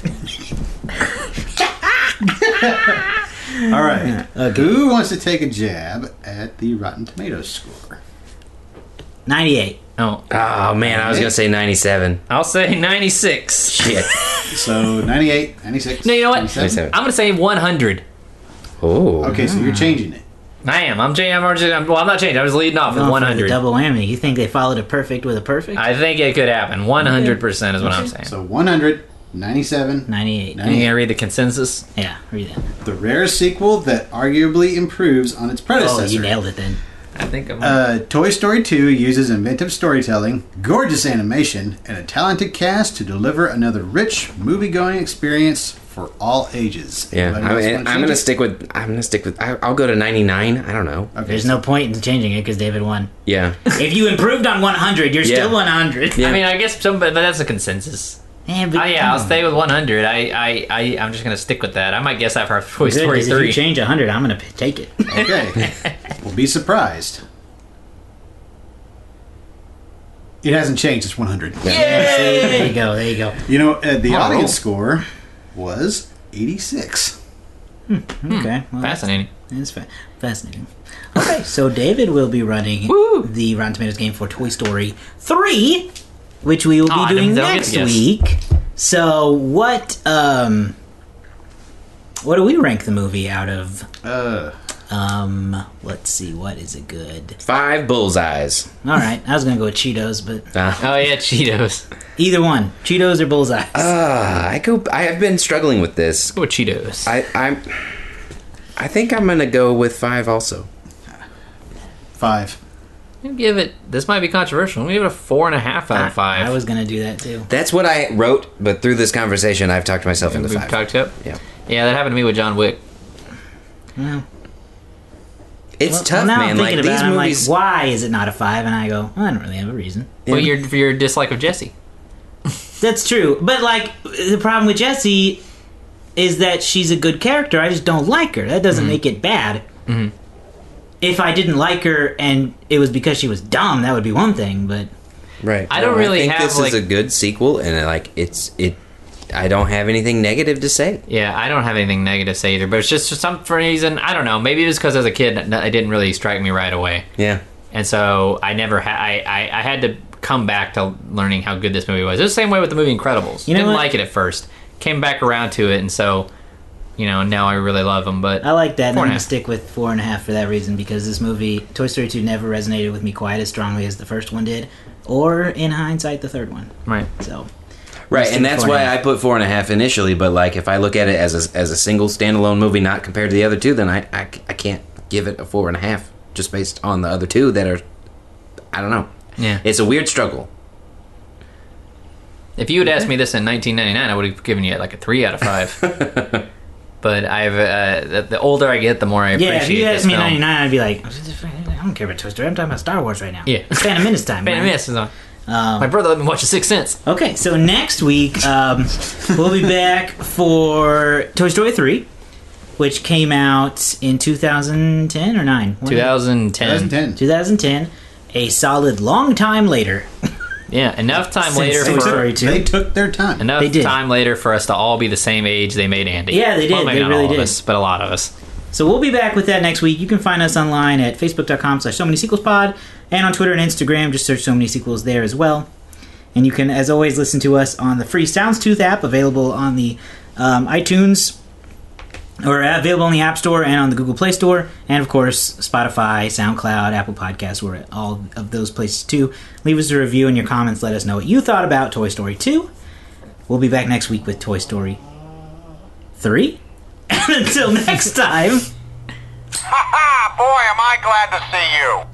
Speaker 2: all right. Uh, who wants to take a jab at the Rotten Tomatoes score?
Speaker 1: Ninety-eight.
Speaker 4: Oh,
Speaker 3: Oh man, I was gonna say 97.
Speaker 4: I'll say 96.
Speaker 3: Shit.
Speaker 2: So 98, 96.
Speaker 4: No, you know what?
Speaker 2: 97?
Speaker 4: I'm gonna say 100.
Speaker 3: Oh.
Speaker 2: Okay, so you're changing it.
Speaker 4: I am. I'm changing. I'm, I'm, well, I'm not changing. I was leading off with
Speaker 1: Going for the
Speaker 4: 100.
Speaker 1: double whammy. You think they followed a perfect with a perfect?
Speaker 4: I think it could happen. 100% is what I'm saying.
Speaker 2: So 100, 97.
Speaker 1: Ninety-eight.
Speaker 4: Are you gonna read the consensus?
Speaker 1: Yeah, read that.
Speaker 2: The rare sequel that arguably improves on its predecessor.
Speaker 1: Oh,
Speaker 2: predecessor.
Speaker 1: you nailed it then.
Speaker 4: I think I'm.
Speaker 2: Uh, Toy Story 2 uses inventive storytelling, gorgeous animation, and a talented cast to deliver another rich, movie-going experience for all ages.
Speaker 3: Yeah,
Speaker 2: Anybody
Speaker 3: I mean, I'm gonna stick with. I'm gonna stick with. I, I'll go to 99. I don't know.
Speaker 2: Okay,
Speaker 1: There's no point in changing it because David won.
Speaker 3: Yeah.
Speaker 1: If you improved on 100, you're
Speaker 3: Yeah.
Speaker 1: still 100.
Speaker 3: Yeah.
Speaker 4: I mean, I guess some, but that's a consensus.
Speaker 1: Yeah, but
Speaker 4: Oh yeah, I'll
Speaker 1: on.
Speaker 4: stay with 100. I, I, I, I'm just gonna stick with that. I might guess that for Toy
Speaker 1: Good,
Speaker 4: Story
Speaker 1: 'cause if you change 100, I'm gonna p- take it.
Speaker 2: Okay. we'll be surprised. It hasn't changed. It's 100.
Speaker 1: there you go. There you go.
Speaker 2: You know, uh, the
Speaker 4: On a roll.
Speaker 2: audience score was 86.
Speaker 1: Okay. Well,
Speaker 4: Fascinating.
Speaker 1: It's fa- fascinating. Okay, so David will be running
Speaker 4: Woo!
Speaker 1: the Rotten Tomatoes game for Toy Story 3, which we will be
Speaker 4: Oh,
Speaker 1: doing
Speaker 4: didn't- don't get
Speaker 1: next week. So, what um what do we rank the movie out of?
Speaker 2: Uh,
Speaker 1: Um, let's see, what is a good?
Speaker 3: Five bullseyes.
Speaker 1: All right, I was gonna go with Cheetos, but
Speaker 3: Uh,
Speaker 4: Oh yeah, Cheetos.
Speaker 1: either one, Cheetos or bullseyes.
Speaker 3: uh, I go. I have been struggling with this.
Speaker 4: Go with Cheetos.
Speaker 3: I, I'm. I think I'm gonna go with five also.
Speaker 2: five.
Speaker 4: I'm give it. This might be controversial. I'm gonna give it a four and a half out of five.
Speaker 1: I was gonna do that too.
Speaker 3: That's what I wrote, but through this conversation, I've talked myself into
Speaker 4: We've
Speaker 3: five.
Speaker 4: talked up.
Speaker 3: Yeah.
Speaker 4: Yeah, that happened to me with John Wick.
Speaker 1: Well,
Speaker 3: It's
Speaker 1: well,
Speaker 3: tough,
Speaker 1: now
Speaker 3: man.
Speaker 1: I'm
Speaker 3: Like
Speaker 1: thinking
Speaker 3: these
Speaker 1: about it, I'm
Speaker 3: movies.
Speaker 1: like, why is it not a five? And I go, I don't really have a reason.
Speaker 4: Well,
Speaker 3: Yeah.
Speaker 4: your for your dislike of Jessie.
Speaker 1: That's true. But like the problem with Jessie is that she's a good character. I just don't like her. That doesn't mm-hmm. make it bad. Mm-hmm. If I didn't like her and it was because she was dumb, that would be one thing. But
Speaker 3: right.
Speaker 4: I don't
Speaker 3: No,
Speaker 4: really
Speaker 3: I think
Speaker 4: have,
Speaker 3: this
Speaker 4: like-
Speaker 3: is a good sequel, and like it's it. I don't have anything negative to say.
Speaker 4: Yeah, I don't have anything negative to say either, but it's just for some reason I don't know. Maybe it was because as a kid it didn't really strike me right away,
Speaker 3: Yeah.
Speaker 4: and so I never had. I, I I had to come back to learning how good this movie was. It was the same way with the movie Incredibles.
Speaker 1: You know
Speaker 4: didn't
Speaker 1: what?
Speaker 4: like it at first, came back around to it, and so you know now I really love them. But
Speaker 1: I like that. And
Speaker 4: Four
Speaker 1: I'm gonna stick with four and a half for that reason because this movie, Toy Story 2, never resonated with me quite as strongly as the first one did, or in hindsight, the third one.
Speaker 4: right,
Speaker 1: So
Speaker 3: Right, and that's why. I put four and a half initially. But like, if I look at it as a, as a single standalone movie, not compared to the other two, then I, I I can't give it a four and a half just based on the other two that are. I don't know.
Speaker 4: yeah.
Speaker 3: It's a weird struggle.
Speaker 4: If you had asked me this in 1999, I would have given you like a three out of five. but I've uh, the, the older I get, the more I
Speaker 1: yeah,
Speaker 4: appreciate
Speaker 1: if you asked me in '99, I'd be like, I don't care about Toy Story. I'm talking about Star Wars right now.
Speaker 4: Yeah.
Speaker 1: it's Phantom Menace time.
Speaker 4: Phantom. Menace is on.
Speaker 1: Um,
Speaker 4: My brother let me watch The Sixth Sense.
Speaker 1: Okay, so next week um, we'll be back for Toy Story 3, which came out in 2010 or 9?
Speaker 4: 2010.
Speaker 2: 2010.
Speaker 1: 2010. A solid long time later.
Speaker 4: Yeah, enough time
Speaker 1: Since
Speaker 4: later
Speaker 1: Toy
Speaker 4: for
Speaker 1: Story 2.
Speaker 2: they took their time.
Speaker 4: enough
Speaker 1: They did.
Speaker 4: time later for us to all be the same age they made Andy.
Speaker 1: Yeah, they did.
Speaker 4: Well, maybe
Speaker 1: They
Speaker 4: not
Speaker 1: really
Speaker 4: all
Speaker 1: did.
Speaker 4: of us, but a lot of us.
Speaker 1: So we'll be back with that next week. You can find us online at facebook.com slash so many sequels pod and on Twitter and Instagram. Just search so many sequels there as well. And you can, as always, listen to us on the free Soundstooth app available on the um, iTunes or available on the App Store and on the Google Play Store. And of course, Spotify, SoundCloud, Apple Podcasts. We're at all of those places too. Leave us a review and your comments. Let us know what you thought about Toy Story 2. We'll be back next week with Toy Story 3. And until next time.
Speaker 5: Ha ha! Boy, am I glad to see you.